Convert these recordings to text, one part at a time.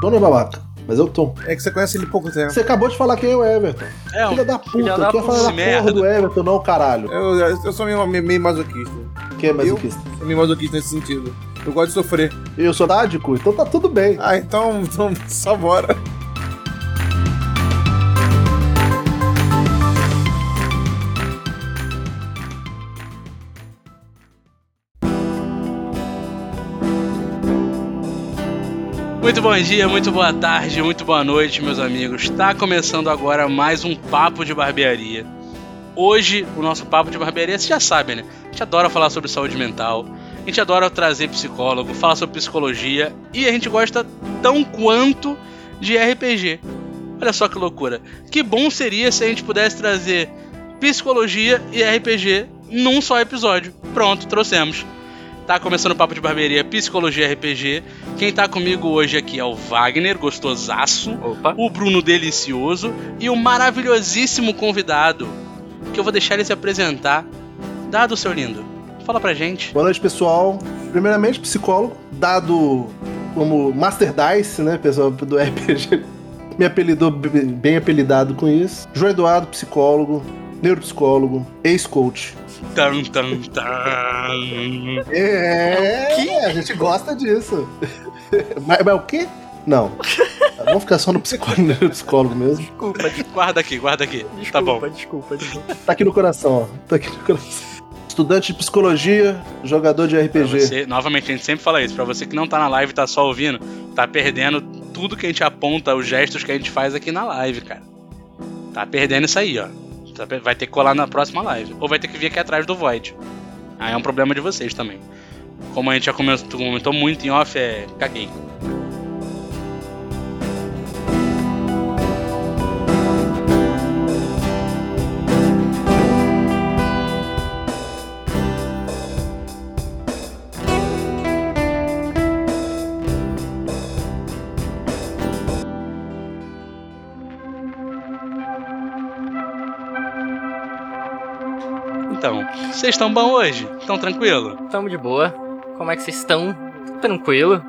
Tony é babaca, mas eu tô. É que você conhece ele pouco tempo. Você acabou de falar quem é o Everton. É, Filha da puta, filha da quem ia falar da merda. porra do Everton, não, caralho. Eu, eu sou meio, meio masoquista. Quem é masoquista? Sou meio masoquista nesse sentido. Eu gosto de sofrer. Eu sou sádico, então tá tudo bem. Ah, então, então só bora. Muito bom dia, muito boa tarde, muito boa noite, meus amigos. Está começando agora mais um Papo de Barbearia. Hoje, o nosso Papo de Barbearia, vocês já sabem, né? A gente adora falar sobre saúde mental, a gente adora trazer psicólogo, falar sobre psicologia e a gente gosta tão quanto de RPG. Olha só que loucura. Que bom seria se a gente pudesse trazer psicologia e RPG num só episódio. Pronto, trouxemos. Tá começando o Papo de Barbearia Psicologia RPG. Quem tá comigo hoje aqui é o Wagner, gostosaço, Opa. o Bruno Delicioso e o maravilhosíssimo convidado, que eu vou deixar ele se apresentar. Dado, seu lindo. Fala pra gente. Boa noite, pessoal. Primeiramente, psicólogo, dado como Master Dice, né, pessoal do RPG. Me apelidou, bem apelidado com isso. João Eduardo, psicólogo, neuropsicólogo, ex-coach. Tan, tan, tan. É, a gente gosta disso. mas, mas o quê? Não. Vamos ficar só no psicólogo, neuropsicólogo mesmo. Desculpa, Guarda aqui, guarda aqui. desculpa, Tá bom. desculpa, desculpa. Tá aqui no coração, ó. Tá aqui no coração. Estudante de psicologia, jogador de RPG. você, novamente, a gente sempre fala isso. Pra você que não tá na live e tá só ouvindo, tá perdendo tudo que a gente aponta, os gestos que a gente faz aqui na live, cara. Tá perdendo isso aí, ó. Tá Vai ter que colar na próxima live. Ou vai ter que vir aqui atrás do Void. Aí é um problema de vocês também. Como a gente já comentou, comentou muito em off, é. Caguei. Vocês estão bom hoje? Estão tranquilo? Tamo de boa. Como é que vocês estão? Tranquilo.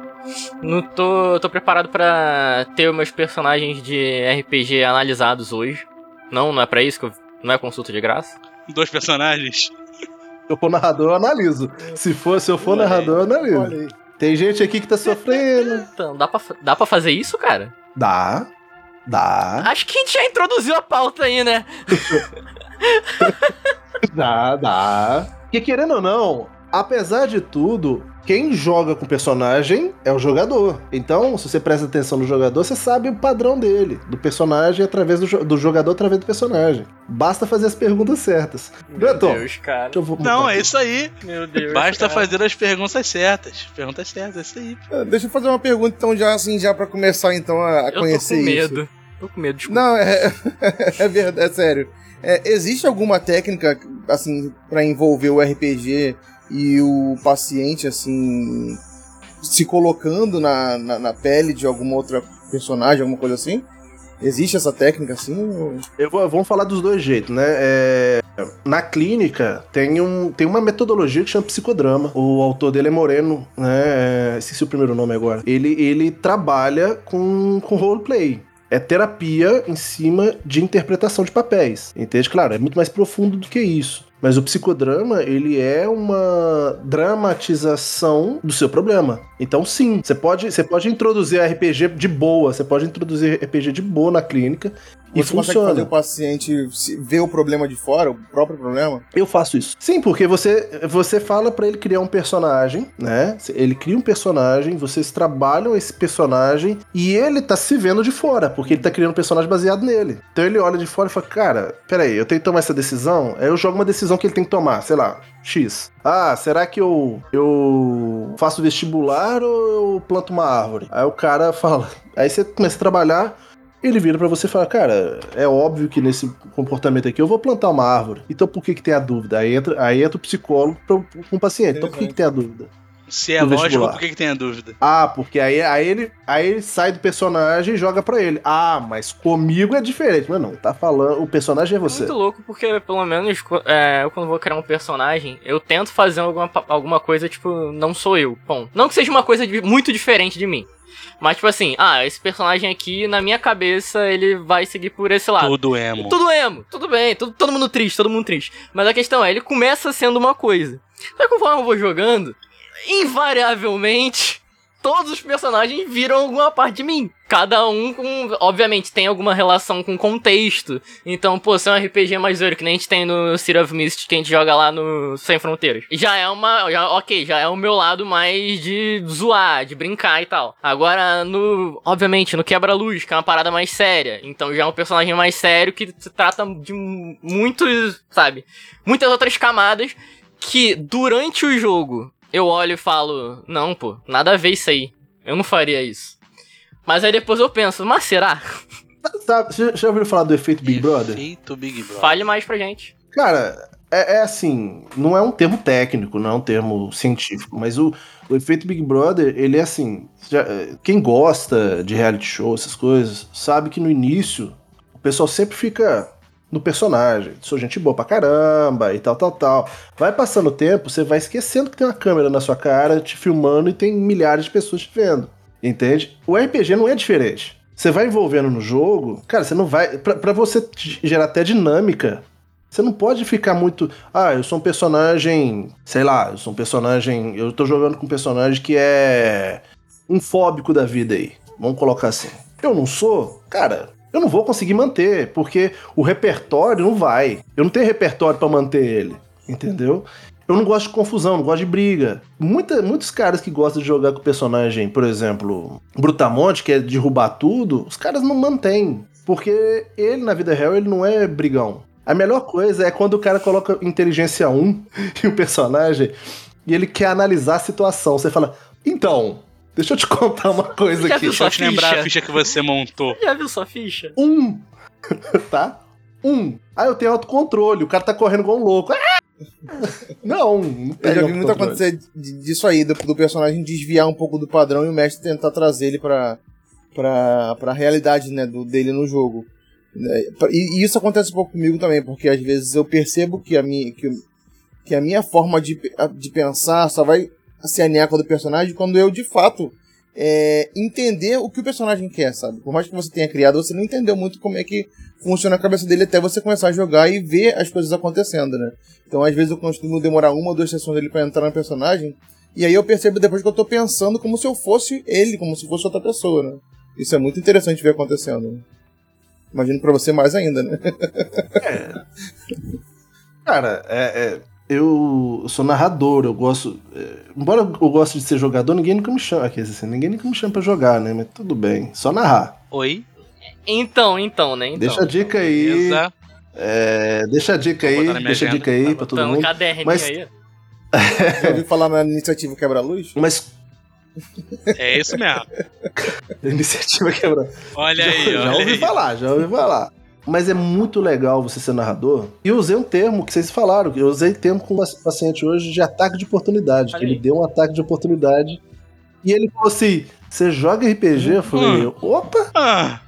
Não tô, tô preparado pra ter os meus personagens de RPG analisados hoje. Não, não é pra isso que eu, não é consulta de graça. Dois personagens? Se eu for narrador, eu analiso. Se, for, se eu for narrador, eu analiso. Tem gente aqui que tá sofrendo. Então, dá pra, dá pra fazer isso, cara? Dá. Dá. Acho que a gente já introduziu a pauta aí, né? Dá, dá. Porque querendo ou não, apesar de tudo, quem joga com o personagem é o jogador. Então, se você presta atenção no jogador, você sabe o padrão dele, do personagem através do, jo- do jogador através do personagem. Basta fazer as perguntas certas. Granton, Deus, cara. deixa eu vou Não, é aqui. isso aí. Meu Deus. Basta cara. fazer as perguntas certas. Perguntas certas, é isso aí. Ah, Deixa eu fazer uma pergunta, então, já assim, já pra começar, então, a, a Eu tô conhecer com isso. medo. Tô com medo, desculpa. Não, é, é verdade, é sério. É, existe alguma técnica, assim, pra envolver o RPG e o paciente, assim, se colocando na, na, na pele de alguma outra personagem, alguma coisa assim? Existe essa técnica, assim? Eu vou, vamos falar dos dois jeitos, né? É, na clínica tem, um, tem uma metodologia que chama psicodrama. O autor dele é Moreno, né? É, esqueci o primeiro nome agora. Ele, ele trabalha com, com roleplay. É terapia em cima de interpretação de papéis. Entende? Claro, é muito mais profundo do que isso. Mas o psicodrama, ele é uma dramatização do seu problema. Então, sim, você pode, você pode introduzir RPG de boa, você pode introduzir RPG de boa na clínica e Você consegue funciona. fazer o paciente ver o problema de fora, o próprio problema? Eu faço isso. Sim, porque você você fala pra ele criar um personagem, né? Ele cria um personagem, vocês trabalham esse personagem e ele tá se vendo de fora, porque ele tá criando um personagem baseado nele. Então ele olha de fora e fala: "Cara, peraí, eu tenho que tomar essa decisão?" Aí eu jogo uma decisão que ele tem que tomar, sei lá, X. Ah, será que eu eu faço vestibular ou eu planto uma árvore? Aí o cara fala, aí você começa a trabalhar ele vira pra você e fala, cara, é óbvio que nesse comportamento aqui eu vou plantar uma árvore. Então por que que tem a dúvida? Aí entra, aí entra o psicólogo pro, com o paciente. Então por que que tem a dúvida? Se é lógico, vestibular. por que, que tem a dúvida? Ah, porque aí, aí, ele, aí ele sai do personagem e joga pra ele. Ah, mas comigo é diferente. Mas não, tá falando. O personagem é É você. muito louco porque, pelo menos, é, eu quando vou criar um personagem, eu tento fazer alguma, alguma coisa, tipo, não sou eu. Bom, não que seja uma coisa de- muito diferente de mim. Mas, tipo assim, ah, esse personagem aqui, na minha cabeça, ele vai seguir por esse lado. Tudo emo. Tudo emo, tudo bem, tudo, todo mundo triste, todo mundo triste. Mas a questão é, ele começa sendo uma coisa. Só que conforme eu vou jogando, invariavelmente, todos os personagens viram alguma parte de mim. Cada um com. Obviamente, tem alguma relação com contexto. Então, pô, se é um RPG mais zoeiro, que nem a gente tem no City of Mist, que a gente joga lá no Sem Fronteiras. Já é uma. Já, ok, já é o meu lado mais de zoar, de brincar e tal. Agora, no. Obviamente, no Quebra-Luz, que é uma parada mais séria. Então já é um personagem mais sério que se trata de muitos. Sabe? Muitas outras camadas que durante o jogo eu olho e falo: Não, pô, nada a ver isso aí. Eu não faria isso. Mas aí depois eu penso, mas será? Sabe, já, já ouviu falar do efeito Big Brother? Efeito Big Brother. Fale mais pra gente. Cara, é, é assim, não é um termo técnico, não é um termo científico, mas o, o efeito Big Brother, ele é assim, já- quem gosta de reality show, essas coisas, sabe que no início o pessoal sempre fica no personagem, sou gente boa pra caramba e tal, tal, tal. Vai passando o tempo, você vai esquecendo que tem uma câmera na sua cara te filmando e tem milhares de pessoas te vendo, entende? O RPG não é diferente. Você vai envolvendo no jogo, cara, você não vai. Pra, pra você gerar até dinâmica, você não pode ficar muito. Ah, eu sou um personagem. Sei lá, eu sou um personagem. Eu tô jogando com um personagem que é. Um fóbico da vida aí. Vamos colocar assim. Eu não sou? Cara, eu não vou conseguir manter, porque o repertório não vai. Eu não tenho repertório pra manter ele. Entendeu? Eu não gosto de confusão, não gosto de briga. Muita, muitos caras que gostam de jogar com personagem, por exemplo, Brutamonte, que é derrubar tudo, os caras não mantêm. Porque ele, na vida real, ele não é brigão. A melhor coisa é quando o cara coloca inteligência 1 e o personagem e ele quer analisar a situação. Você fala, então, deixa eu te contar uma coisa Já aqui. Deixa eu te lembrar a ficha que você montou. Já viu sua ficha? Um, tá? Um. Ah, eu tenho autocontrole, o cara tá correndo igual um louco. Ah! Não, não Eu já vi muito acontecer disso aí, do, do personagem desviar um pouco do padrão e o mestre tentar trazer ele pra, pra, pra realidade né, do, dele no jogo. É, E, e isso acontece um pouco comigo também, porque às vezes eu percebo que a minha, que, que a minha forma de, de pensar só vai a do personagem quando eu, de fato, é, entender o que o personagem quer, sabe? Por mais que você tenha criado, você não entendeu muito como é que funciona a cabeça dele até você começar a jogar e ver as coisas acontecendo, né? Então, às vezes, eu costumo demorar uma ou duas sessões dele pra entrar no personagem. E aí eu percebo depois que eu tô pensando como se eu fosse ele, como se fosse outra pessoa, né? Isso é muito interessante ver acontecendo. Imagino pra você mais ainda, né? Cara, é, é, eu sou narrador, eu gosto. é, embora eu goste de ser jogador, ninguém nunca me chama. Dizer, assim, ninguém nunca me chama pra jogar, né? Mas tudo bem, só narrar. Oi? Então, então, né? Então. Deixa a dica aí. Beleza? É, deixa a dica aí, deixa a agenda. dica aí Tá pra todo mundo. caderninho Mas- aí. Já ouviu falar na iniciativa Quebra-Luz? Mas É isso mesmo. a iniciativa quebra. Olha aí, já olha ouvi aí. falar, já ouvi falar. Mas é muito legal você ser narrador. E eu usei um termo que vocês falaram. Eu usei termo com o paciente hoje de ataque de oportunidade. Ele deu um ataque de oportunidade. E ele falou assim: você joga RPG? Eu falei, opa! Ah,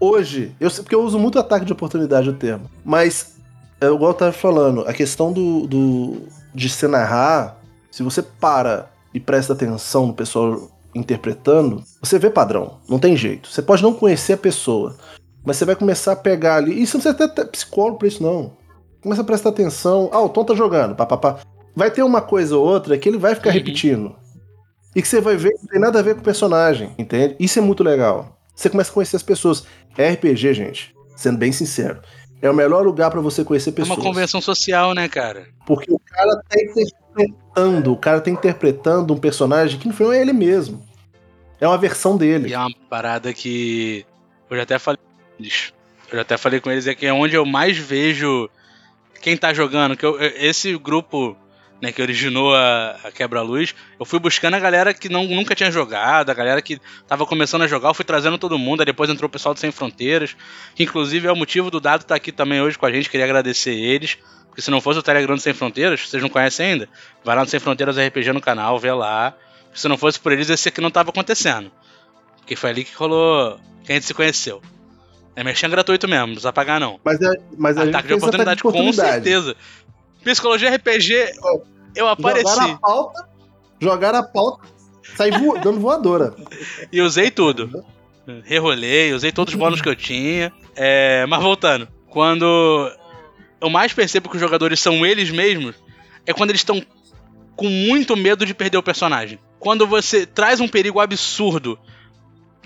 Hoje, eu sei porque eu uso muito ataque de oportunidade o termo. Mas, é igual eu tava falando, a questão do, do de se narrar, se você para e presta atenção no pessoal interpretando, você vê padrão. Não tem jeito. Você pode não conhecer a pessoa, mas você vai começar a pegar ali. E você não precisa até psicólogo pra isso, não. Começa a prestar atenção. Ah, o Tom tá jogando, papapá. Vai ter uma coisa ou outra que ele vai ficar Uhum. repetindo. E que você vai ver que não tem nada a ver com o personagem, entende? Isso é muito legal. Você começa a conhecer as pessoas. RPG, gente, sendo bem sincero, é o melhor lugar pra você conhecer é pessoas. uma convenção social, né, cara? Porque o cara tá interpretando, o cara tá interpretando um personagem que não é ele mesmo. É uma versão dele. E é uma parada que eu já até falei eles. Eu até falei com eles, é que é onde eu mais vejo quem tá jogando. Que eu- esse grupo né, que originou a, a Quebra-Luz, eu fui buscando a galera que não, nunca tinha jogado, a galera que tava começando a jogar, eu fui trazendo todo mundo, aí depois entrou o pessoal do Sem Fronteiras, que inclusive é o motivo do Dado estar aqui também hoje com a gente, queria agradecer eles. Porque se não fosse o Telegram do Sem Fronteiras, vocês não conhecem ainda, vai lá no Sem Fronteiras RPG no canal, vê lá. Se não fosse por eles, esse aqui não tava acontecendo. Porque foi ali que rolou. que a gente se conheceu. É mexendo gratuito mesmo, não precisa pagar não. Mas, é, mas a Ataque gente de fez oportunidade, de com certeza. Psicologia RPG, eu apareci. Jogaram a pauta, jogaram a pauta, saí vo- dando voadora. E usei tudo. Rerolei, usei todos os bônus que eu tinha. É, mas voltando, quando eu mais percebo que os jogadores são eles mesmos, é quando eles estão com muito medo de perder o personagem. Quando você traz um perigo absurdo.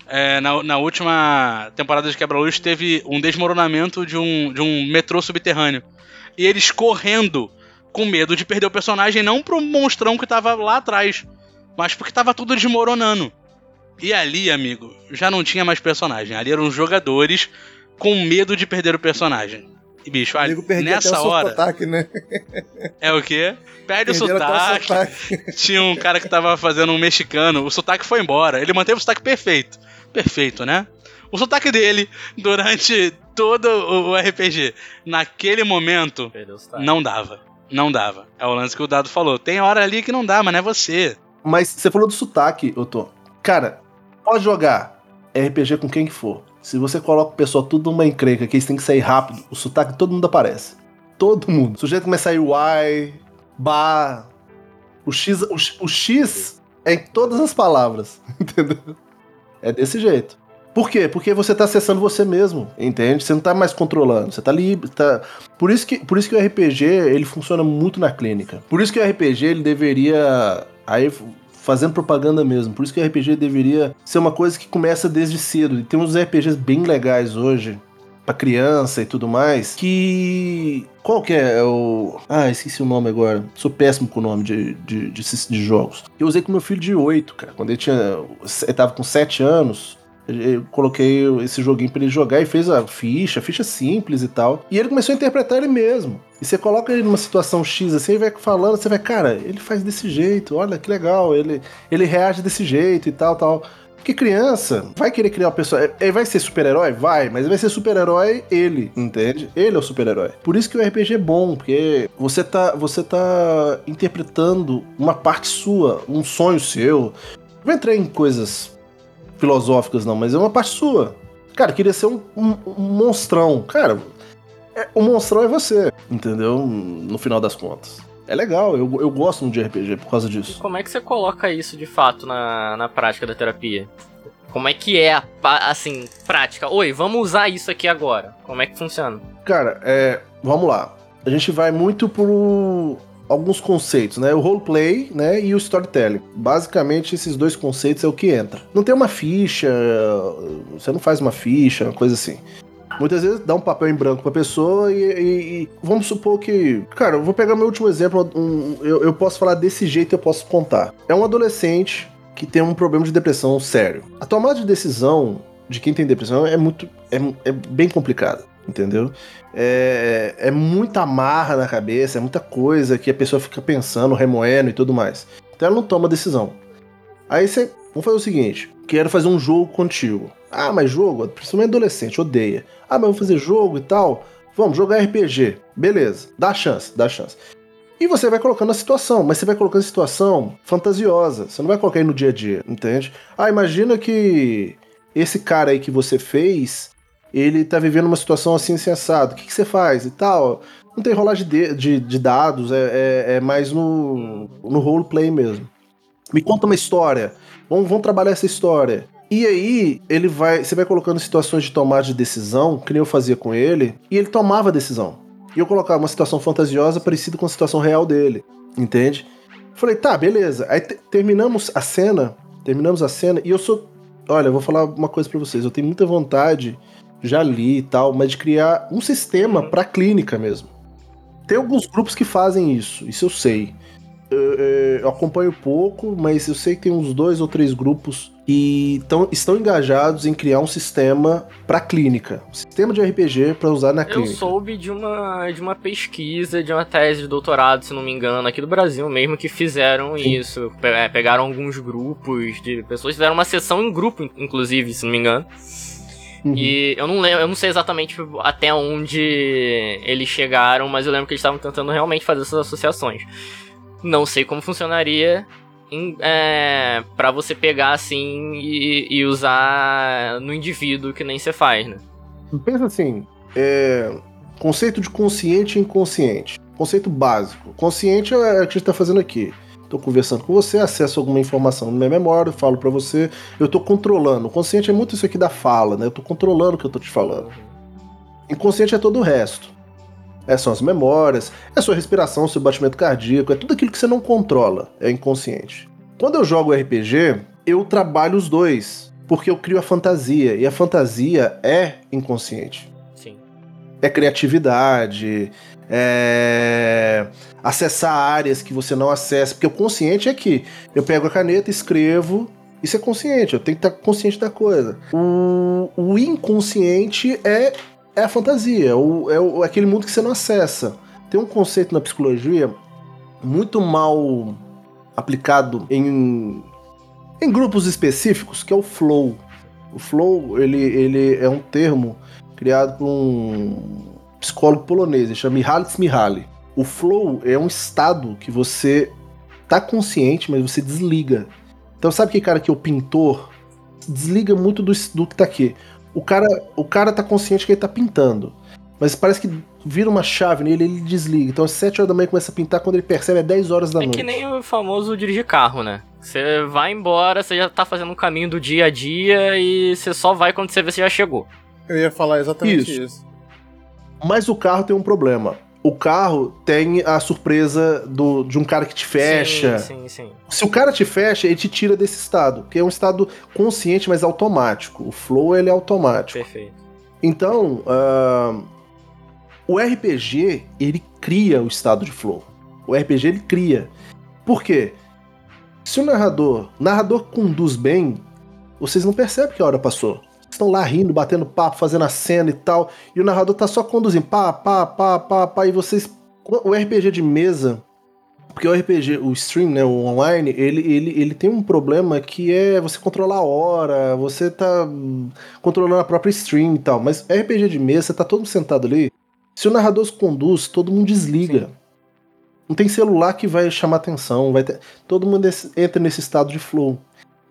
É, na, na última temporada de Quebra-Luz teve um desmoronamento de um, de um metrô subterrâneo. E eles correndo com medo de perder o personagem, não pro monstrão que tava lá atrás, mas porque tava tudo desmoronando. E ali, amigo, já não tinha mais personagem. Ali eram jogadores com medo de perder o personagem. E, bicho, ali, nessa o hora. sotaque, né? É o quê? Perde o até o sotaque. sotaque. Tinha um cara que tava fazendo um mexicano. O sotaque foi embora. Ele manteve o sotaque perfeito. Perfeito, né? O sotaque dele durante todo o RPG. Naquele momento, não dava. Não dava. É o lance que o Dado falou. Tem hora ali que não dá, mas não é você. Mas você falou do sotaque, eu tô. Cara, pode jogar RPG com quem que for. Se você coloca o pessoal tudo numa encrenca que eles têm que sair rápido, o sotaque todo mundo aparece. Todo mundo. O sujeito começa a sair Y, Ba. O X, o, X- o X é em todas as palavras, entendeu? É desse jeito. Por quê? Porque você tá acessando você mesmo, entende? Você não tá mais controlando, você tá livre, tá... Por isso que, por isso que o RPG, ele funciona muito na clínica. Por isso que o RPG, ele deveria... Aí, fazendo propaganda mesmo. Por isso que o RPG deveria ser uma coisa que começa desde cedo. E tem uns RPGs bem legais hoje, pra criança e tudo mais, que... Qual que é o... Ah, esqueci o nome agora. Sou péssimo com o nome de, de, de, de jogos. Eu usei com meu filho de 8, cara. Quando ele tinha... Ele tava com 7 anos, eu coloquei esse joguinho pra ele jogar e fez a ficha, ficha simples e tal. E ele começou a interpretar ele mesmo. E você coloca ele numa situação X assim, ele vai falando, você vai, cara, ele faz desse jeito, olha que legal, ele, ele reage desse jeito e tal, tal. Porque criança vai querer criar uma pessoa. Ele vai ser super-herói? Vai, mas vai ser super-herói ele, entende? Ele é o super-herói. Por isso que o RPG é bom, porque você tá, você tá interpretando uma parte sua, um sonho seu. Não vou entrar em coisas filosóficas, não, mas é uma parte sua. Cara, queria ser um, um- um monstrão. Cara, é- o monstrão é você, entendeu? No final das contas. É legal, eu, eu gosto muito de RPG por causa disso. Como é que você coloca isso de fato na, na prática da terapia? Como é que é a, assim, prática? Oi, vamos usar isso aqui agora. Como é que funciona? Cara, é, vamos lá. A gente vai muito por alguns conceitos, né? O roleplay, né, e o storytelling. Basicamente, esses dois conceitos é o que entra. Não tem uma ficha, você não faz uma ficha, uma coisa assim. Muitas vezes dá um papel em branco pra pessoa e, e- e vamos supor que. Cara, eu vou pegar meu último exemplo. um- eu, eu posso falar desse jeito, eu posso contar. É um adolescente que tem um problema de depressão sério. A tomada de decisão de quem tem depressão é muito. é, é bem complicada, entendeu? É, é muita amarra na cabeça, é muita coisa que a pessoa fica pensando, remoendo e tudo mais. Então ela não toma decisão. Aí você. Vamos fazer o seguinte: quero fazer um jogo contigo. Ah, mas jogo? Principalmente adolescente, odeia. Ah, mas vamos fazer jogo e tal? Vamos jogar RPG. Beleza, dá chance, dá chance. E você vai colocando a situação, mas você vai colocando a situação fantasiosa. Você não vai colocar aí no dia a dia, entende? Ah, imagina que esse cara aí que você fez, ele tá vivendo uma situação assim sensada. O que, que você faz e tal? Não tem rolagem de, de, de dados, é, é, é mais no, no roleplay mesmo. Me conta uma história. Vamos, vamos trabalhar essa história. E aí, ele vai. Você vai colocando situações de tomada de decisão, que nem eu fazia com ele, e ele tomava a decisão. E eu colocava uma situação fantasiosa parecida com a situação real dele. Entende? Falei, tá, beleza. Aí te- terminamos a cena. Terminamos a cena, e eu sou. Olha, eu vou falar uma coisa pra vocês. Eu tenho muita vontade, já li e tal, mas de criar um sistema pra clínica mesmo. Tem alguns grupos que fazem isso, isso eu sei. Eu- eu acompanho pouco, mas eu sei que tem uns dois ou três grupos que tão, estão engajados em criar um sistema pra clínica. Um sistema de RPG pra usar na Eu clínica. soube de uma, de uma pesquisa, de uma tese de doutorado, se não me engano, aqui do Brasil mesmo, que fizeram Sim. isso. É, pegaram alguns grupos de pessoas, fizeram uma sessão em grupo, in- inclusive, se não me engano. Uhum. E eu não lembro, eu não sei exatamente até onde eles chegaram, mas eu lembro que eles estavam tentando realmente fazer essas associações. Não sei como funcionaria é, para você pegar assim e, e, usar no indivíduo que nem você faz, né? Pensa assim, é, conceito de consciente e inconsciente. Conceito básico. Consciente é o que a gente está fazendo aqui. Estou conversando com você, acesso alguma informação na minha memória, falo para você, eu estou controlando. Consciente é muito isso aqui da fala, né? Eu estou controlando o que eu estou te falando. Inconsciente é todo o resto. É, são as memórias, é sua respiração, seu batimento cardíaco, é tudo aquilo que você não controla, é inconsciente. Quando eu jogo RPG, eu trabalho os dois, porque eu crio a fantasia, e a fantasia é inconsciente. Sim. É criatividade, é, acessar áreas que você não acessa, porque o consciente é que eu pego a caneta, escrevo, isso é consciente, eu tenho que estar consciente da coisa. O, o inconsciente é, é a fantasia, o, é, o, é aquele mundo que você não acessa. Tem um conceito na psicologia muito mal aplicado em, em grupos específicos, que é o flow. O flow, ele, ele é um termo criado por um psicólogo polonês, ele chama Mihaly Csikszentmihalyi. O flow é um estado que você tá consciente, mas você desliga. Então sabe que cara que é o pintor desliga muito do, do que tá aqui. O cara, o cara tá consciente que ele tá pintando. Mas parece que vira uma chave nele ele desliga. Então às 7 horas da manhã começa a pintar, quando ele percebe é 10 horas da é noite. É que nem o famoso dirigir carro, né? Você vai embora, você já tá fazendo um caminho do dia a dia e você só vai quando você vê se já chegou. Eu ia falar exatamente isso. isso. Mas o carro tem um problema. O carro tem a surpresa do, de um cara que te fecha. Sim, sim, sim. Se o cara te fecha, ele te tira desse estado, que é um estado consciente, mas automático. O flow ele é automático. Perfeito. Então, uh, o RPG ele cria o estado de flow. O RPG ele cria. Por quê? Se o narrador, o narrador conduz bem, vocês não percebem que a hora passou estão lá rindo, batendo papo, fazendo a cena e tal, e o narrador tá só conduzindo, pá, pá, pá, pá, pá, e vocês. O RPG de mesa. Porque o RPG, o stream, né, o online, ele, ele, ele tem um problema que é você controlar a hora, você tá controlando a própria stream e tal. Mas RPG de mesa, você tá todo mundo sentado ali. Se o narrador se conduz, todo mundo desliga. Sim. Não tem celular que vai chamar atenção, vai ter... todo mundo entra nesse estado de flow.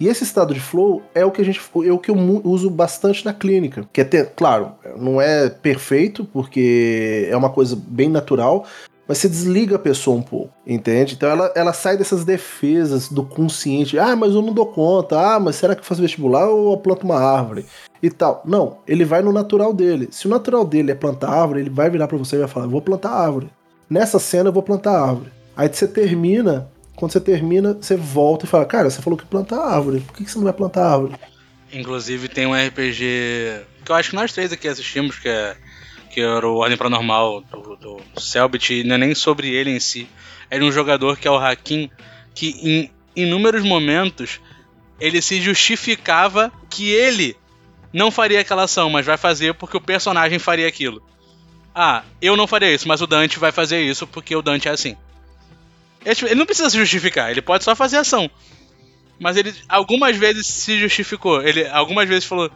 E esse estado de flow é o que a gente é o que eu uso bastante na clínica, que é ter, claro, não é perfeito porque é uma coisa bem natural, mas você desliga a pessoa um pouco, entende? Então ela, ela sai dessas defesas do consciente. Ah, mas eu não dou conta. Ah, mas será que eu faço vestibular ou eu planto uma árvore? E tal. Não, ele vai no natural dele. Se o natural dele é plantar árvore, ele vai virar para você e vai falar: vou plantar árvore. Nessa cena eu vou plantar árvore. Aí você termina quando você termina, você volta e fala, cara, você falou que plantar árvore, por que você não vai plantar árvore? Inclusive tem um RPG que eu acho que nós três aqui assistimos, que é que era o Ordem Paranormal do, do Selbit, não é nem sobre ele em si. É um jogador que é o Hakim, que em inúmeros momentos ele se justificava que ele não faria aquela ação, mas vai fazer porque o personagem faria aquilo. Ah, eu não faria isso, mas o Dante vai fazer isso porque o Dante é assim. Ele não precisa se justificar, ele pode só fazer ação. Mas ele algumas vezes se justificou. Ele algumas vezes falou: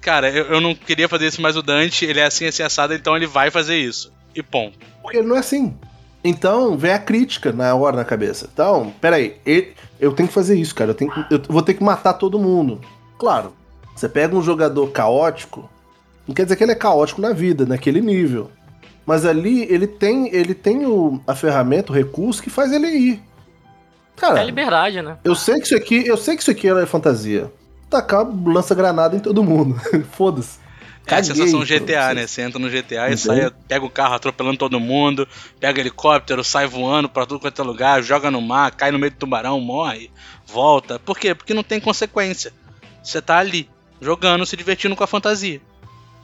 Cara, eu, eu não queria fazer isso, mas o Dante, ele é assim, assim, assado, então ele vai fazer isso. E ponto. Porque não é assim. Então, vem a crítica na hora na cabeça. Então, peraí, ele, eu tenho que fazer isso, cara. Eu, tenho, eu vou ter que matar todo mundo. Claro, você pega um jogador caótico, não quer dizer que ele é caótico na vida, naquele nível. Mas ali ele tem, ele tem o, a ferramenta, o recurso que faz ele ir. Cara, é liberdade, né? Eu sei que isso aqui, eu sei que isso aqui é fantasia. Tacar lança granada em todo mundo. Foda-se. É a sensação GTA, né? Você entra no GTA e sai, pega o carro atropelando todo mundo, pega helicóptero, sai voando pra tudo quanto é lugar, joga no mar, cai no meio do tubarão, morre, volta. Por quê? Porque não tem consequência. Você tá ali, jogando, se divertindo com a fantasia.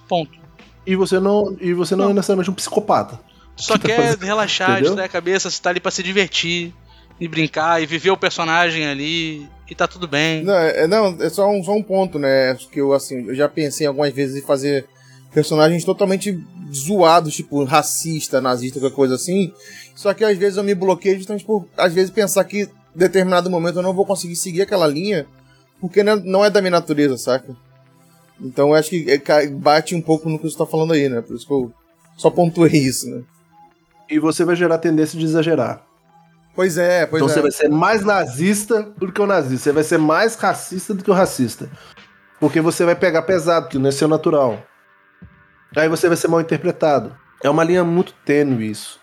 Ponto e você não, e você não, não. é necessariamente um psicopata. Só tá quer relaxar, distrair a cabeça, você tá ali pra se divertir e brincar e viver o personagem ali e tá tudo bem. Não, é, não, é só um, só um ponto, né? Que eu, assim, eu já pensei algumas vezes em fazer personagens totalmente zoados, tipo racista, nazista, qualquer coisa assim. Só que às vezes eu me bloqueio justamente por, às vezes, pensar que em determinado momento eu não vou conseguir seguir aquela linha porque não é da minha natureza, saca? Então eu acho que é, bate um pouco no que você tá falando aí, né? Por isso que eu só pontuei isso, né? E você vai gerar tendência de exagerar. Pois é, pois então é. você vai ser mais nazista do que o nazista. Você vai ser mais racista do que o racista. Porque você vai pegar pesado, que não é seu natural. Aí você vai ser mal interpretado. É uma linha muito tênue isso.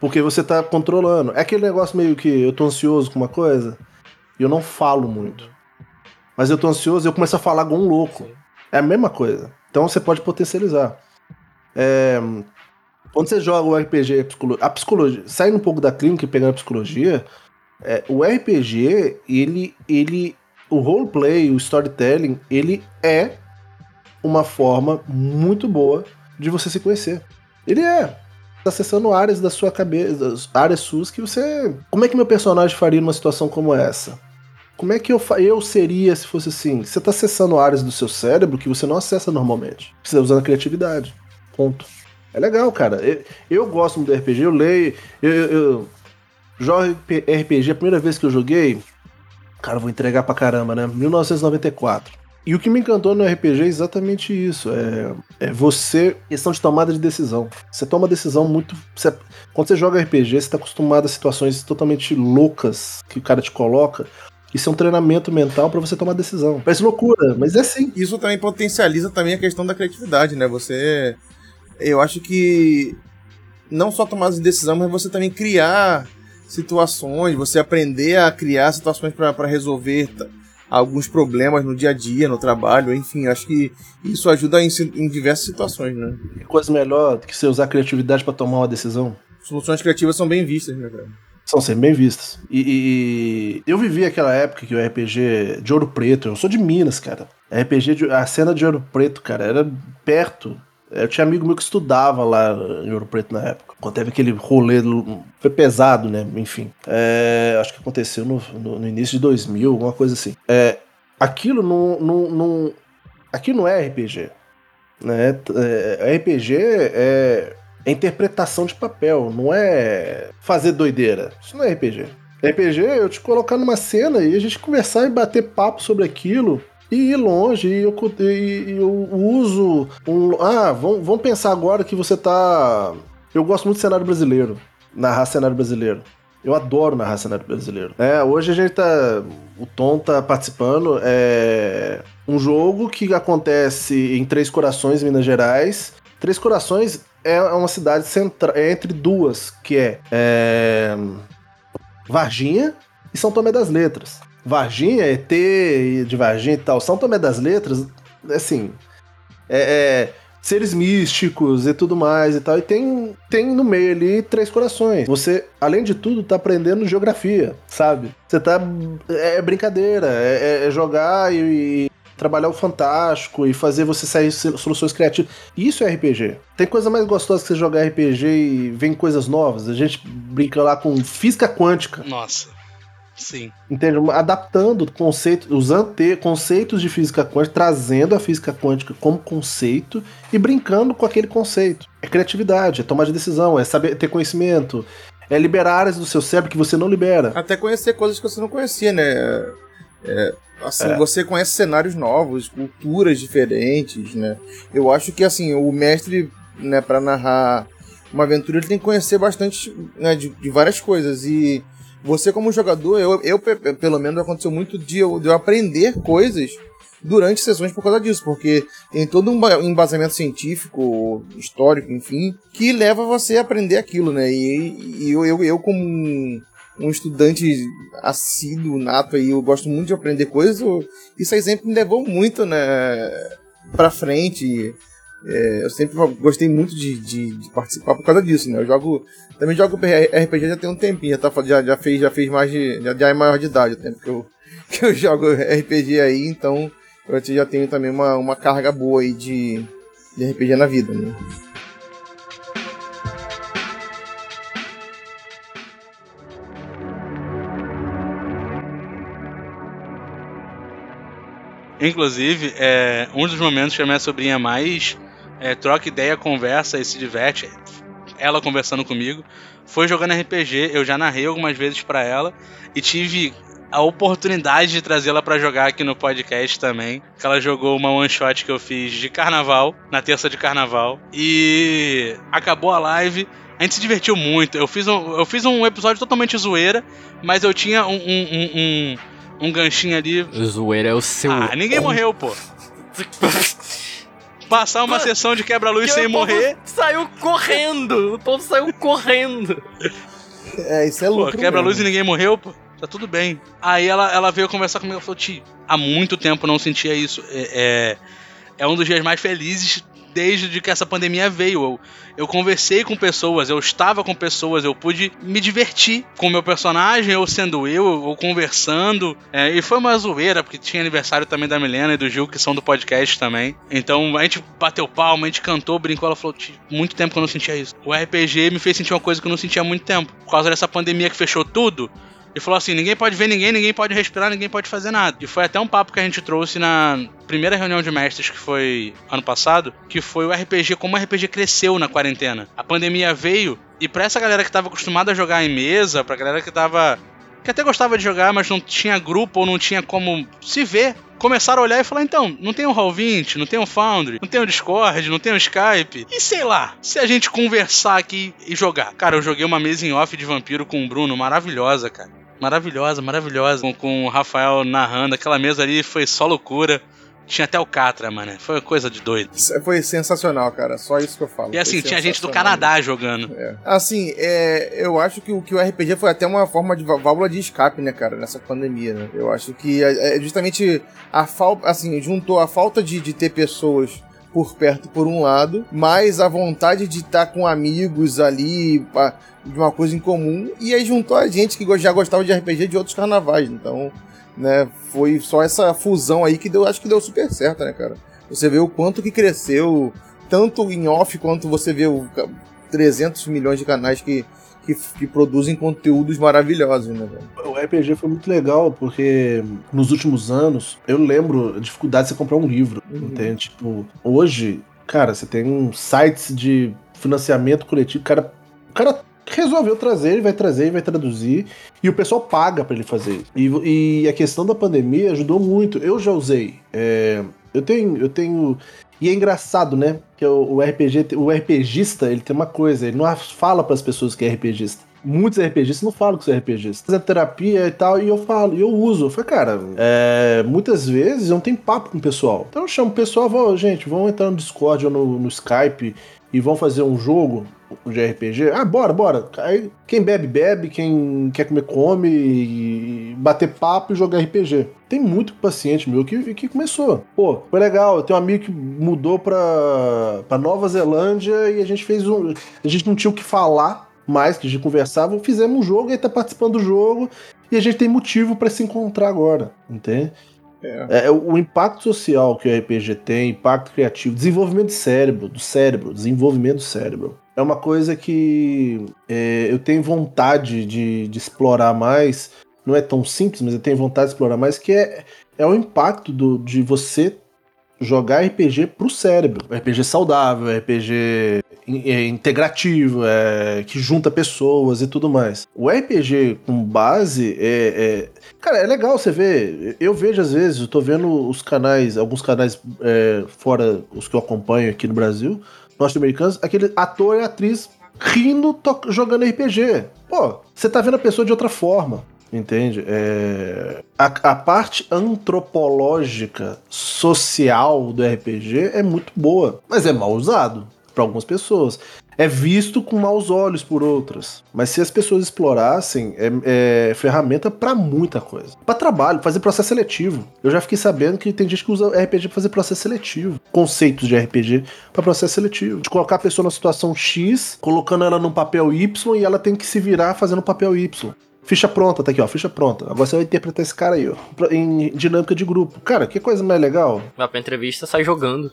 Porque você tá controlando. É aquele negócio meio que eu tô ansioso com uma coisa e eu não falo muito. Mas eu tô ansioso e eu começo a falar igual um louco. É a mesma coisa. Então você pode potencializar. É, quando você joga o RPG, a psicologia, saindo um pouco da clínica e pegando a psicologia, é, o RPG, ele, ele, o roleplay, o storytelling, ele é uma forma muito boa de você se conhecer. Ele é. Tá acessando áreas da sua cabeça, áreas suas que você. Como é que meu personagem faria numa situação como essa? Como é que eu, eu seria se fosse assim? Você está acessando áreas do seu cérebro que você não acessa normalmente. Você está usando a criatividade. Ponto. É legal, cara. Eu, eu gosto muito do RPG, eu leio. Eu, eu, eu jogo RPG, a primeira vez que eu joguei. Cara, vou entregar pra caramba, né? 1994. E o que me encantou no RPG é exatamente isso. É, é você. questão de tomada de decisão. Você toma decisão muito. Você, quando você joga RPG, você está acostumado a situações totalmente loucas que o cara te coloca. Isso é um treinamento mental para você tomar decisão. Parece loucura, mas é assim. Isso também potencializa também a questão da criatividade, né? Você. Eu acho que não só tomar de decisão, mas você também criar situações, você aprender a criar situações para resolver alguns problemas no dia a dia, no trabalho, enfim, acho que isso ajuda em, em diversas situações, né? Que coisa melhor do que você usar a criatividade para tomar uma decisão? Soluções criativas são bem vistas, né, cara? São sempre bem vistas. E, e, eu vivi aquela época que o RPG de Ouro Preto, eu sou de Minas, cara. RPG, de, a cena de Ouro Preto, cara, era perto. Eu tinha amigo meu que estudava lá em Ouro Preto na época. Quando teve aquele rolê, foi pesado, né? Enfim. É, acho que aconteceu no, no, no, início de 2000, alguma coisa assim. É, aquilo não, não, não, aquilo não é RPG. Né? É, RPG é é interpretação de papel, não é fazer doideira. Isso não é RPG. RPG é eu te colocar numa cena e a gente conversar e bater papo sobre aquilo e ir longe. E eu, e eu uso um. Ah, vamos, vamos pensar agora que você tá. Eu gosto muito do cenário brasileiro, narrar cenário brasileiro. Eu adoro narrar cenário brasileiro. É, hoje a gente tá. O Tom tá participando. É um jogo que acontece em Três Corações, Minas Gerais. Três Corações é uma cidade central, é entre duas, que é, é Varginha e São Tomé das Letras. Varginha, ET de Varginha e tal. São Tomé das Letras, assim, é, é, seres místicos e tudo mais e tal. E tem, tem no meio ali três corações. Você, além de tudo, tá aprendendo geografia, sabe? Você tá. É, é brincadeira, é, é jogar e, trabalhar o fantástico e fazer você sair soluções criativas. Isso é RPG. Tem coisa mais gostosa que você jogar RPG e vem coisas novas. A gente brinca lá com física quântica. Nossa. Sim. Entende? Adaptando conceitos, usando conceitos de física quântica, trazendo a física quântica como conceito e brincando com aquele conceito. É criatividade, é tomar de decisão, é saber ter conhecimento, é liberar áreas do seu cérebro que você não libera. Até conhecer coisas que você não conhecia, né? É, Assim, é. você conhece cenários novos, culturas diferentes, né? Eu acho que, assim, o mestre, né, para narrar uma aventura, ele tem que conhecer bastante, né, de, de várias coisas. E você, como jogador, eu, eu pelo menos, aconteceu muito de eu, de eu aprender coisas durante sessões por causa disso, porque tem todo um embasamento científico, histórico, enfim, que leva você a aprender aquilo, né? E, e eu, eu, eu, como um um estudante assíduo, nato aí, eu gosto muito de aprender coisas, isso aí sempre me levou muito, né, pra frente. É, eu sempre gostei muito de, de, de, participar por causa disso, né? Eu jogo. Também jogo RPG já tem um tempinho, já, tá, já, já fez, já fez mais de. Já, já é maior de idade o tempo que eu, que eu jogo RPG aí, então eu já tenho também uma, uma carga boa aí de, de RPG na vida, né? Inclusive, é, um dos momentos que a minha sobrinha mais é, troca ideia, conversa e se diverte, ela conversando comigo, foi jogando RPG. Eu já narrei algumas vezes para ela e tive a oportunidade de trazê-la para jogar aqui no podcast também. Ela jogou uma one shot que eu fiz de carnaval, na terça de carnaval. E acabou a live. A gente se divertiu muito. Eu fiz um, eu fiz um episódio totalmente zoeira, mas eu tinha um, um, um, um, um ganchinho ali. Zoeira é o seu. Ah, ninguém morreu, pô. Passar uma sessão de quebra-luz sem o povo morrer. Saiu correndo! O povo saiu correndo! É, isso é lucro quebra-luz e ninguém morreu, pô. Tá tudo bem. Aí ela, ela veio conversar comigo e falou: Ti, há muito tempo eu não sentia isso. É, é, é um dos dias mais felizes desde que essa pandemia veio. Eu, eu conversei com pessoas, eu estava com pessoas, eu pude me divertir com o meu personagem, eu sendo eu, ou conversando. É, e foi uma zoeira, porque tinha aniversário também da Milena e do Gil, que são do podcast também. Então a gente bateu palma, a gente cantou, brincou. Ela falou: "Ti, muito tempo que eu não sentia isso. O RPG me fez sentir uma coisa que eu não sentia há muito tempo. Por causa dessa pandemia que fechou tudo. E falou assim: ninguém pode ver ninguém, ninguém pode respirar, ninguém pode fazer nada. E foi até um papo que a gente trouxe na primeira reunião de mestres, que foi ano passado, que foi o RPG, como o RPG cresceu na quarentena. A pandemia veio, e pra essa galera que tava acostumada a jogar em mesa, pra galera que tava. que até gostava de jogar, mas não tinha grupo ou não tinha como se ver. Começaram a olhar e falar, então, não tem o Roll20, não tem o Foundry, não tem o Discord, não tem o Skype. E sei lá, se a gente conversar aqui e jogar. Cara, eu joguei uma mesa em off de vampiro com o Bruno, maravilhosa, cara. Maravilhosa, maravilhosa. Com, com o Rafael narrando, aquela mesa ali foi só loucura. Tinha até o Catra, mano. Foi uma coisa de doido. Isso Foi sensacional, cara. Só isso que eu falo. E assim, tinha gente do. Canadá jogando. É. Assim, é, eu acho que o, que o RPG foi até uma forma de vá- válvula de escape, né, cara, nessa pandemia, né? Eu acho que é é justamente a falta, assim, juntou a falta de, de ter pessoas por perto por um lado, mais a vontade de estar com amigos ali, pá, de uma coisa em comum, e aí juntou a gente que já gostava de RPG de outros carnavais, então, né, foi só essa fusão aí que deu, acho que deu super certo, né, cara? Você vê o quanto que cresceu, tanto em off quanto você vê o ca- 300 milhões de canais que, que, que produzem conteúdos maravilhosos, né, velho? O RPG foi muito legal porque nos últimos anos eu lembro a dificuldade de você comprar um livro. Uhum. Entende? Tipo, hoje, cara, você tem um sites de financiamento coletivo, o cara, o cara resolveu trazer, ele vai trazer, ele vai traduzir e o pessoal paga pra ele fazer. E, e a questão da pandemia ajudou muito. Eu já usei. é, eu tenho, eu tenho e é engraçado, né? Que o, RPG, o RPGista, ele tem uma coisa, ele não fala pras pessoas que é RPGista. Muitos RPGistas não falam que são RPGistas. Fazem terapia e tal, e eu falo, e eu uso. Eu falei, cara, é, muitas vezes eu não tenho papo com o pessoal. Então eu chamo o pessoal, vou, gente, vamos entrar no Discord ou no, no Skype e vamos fazer um jogo de RPG. Ah, bora, bora. Aí quem bebe, bebe, quem quer comer, come, e bater papo e jogar RPG. Tem muito paciente meu que, que começou. Pô, foi legal. Eu tenho um amigo que mudou pra, pra Nova Zelândia e a gente fez um. A gente não tinha o que falar mais, que a gente conversava. Fizemos um jogo e ele tá participando do jogo e a gente tem motivo pra se encontrar agora, entende? É, o impacto social que o RPG tem, impacto criativo, desenvolvimento do cérebro, do cérebro, desenvolvimento do cérebro. É uma coisa que é, eu tenho vontade de, de explorar mais. Não é tão simples, mas eu tenho vontade de explorar mais, que é, é o impacto do, de você jogar RPG pro cérebro. RPG saudável, RPG é, integrativo, é, que junta pessoas e tudo mais. O RPG com base é, é- Cara, é legal você ver. Eu vejo às vezes, eu tô vendo os canais, alguns canais é, fora os que eu acompanho aqui no Brasil, norte-americanos, aquele ator e atriz rindo, jogando RPG. Pô, você tá vendo a pessoa de outra forma. Entende? É, a, a parte antropológica, social do RPG é muito boa, mas é mal usado para algumas pessoas. É visto com maus olhos por outras. Mas se as pessoas explorassem, é, é ferramenta para muita coisa. Para trabalho, fazer processo seletivo. Eu já fiquei sabendo que tem gente que usa RPG para fazer processo seletivo. Conceitos de RPG para processo seletivo. De colocar a pessoa na situação X, colocando ela num papel Y e ela tem que se virar fazendo o papel Y. Ficha pronta, tá aqui, ó. Ficha pronta. Agora você vai interpretar esse cara aí, ó. Em dinâmica de grupo. Cara, que coisa mais legal. Vai pra entrevista, sai jogando.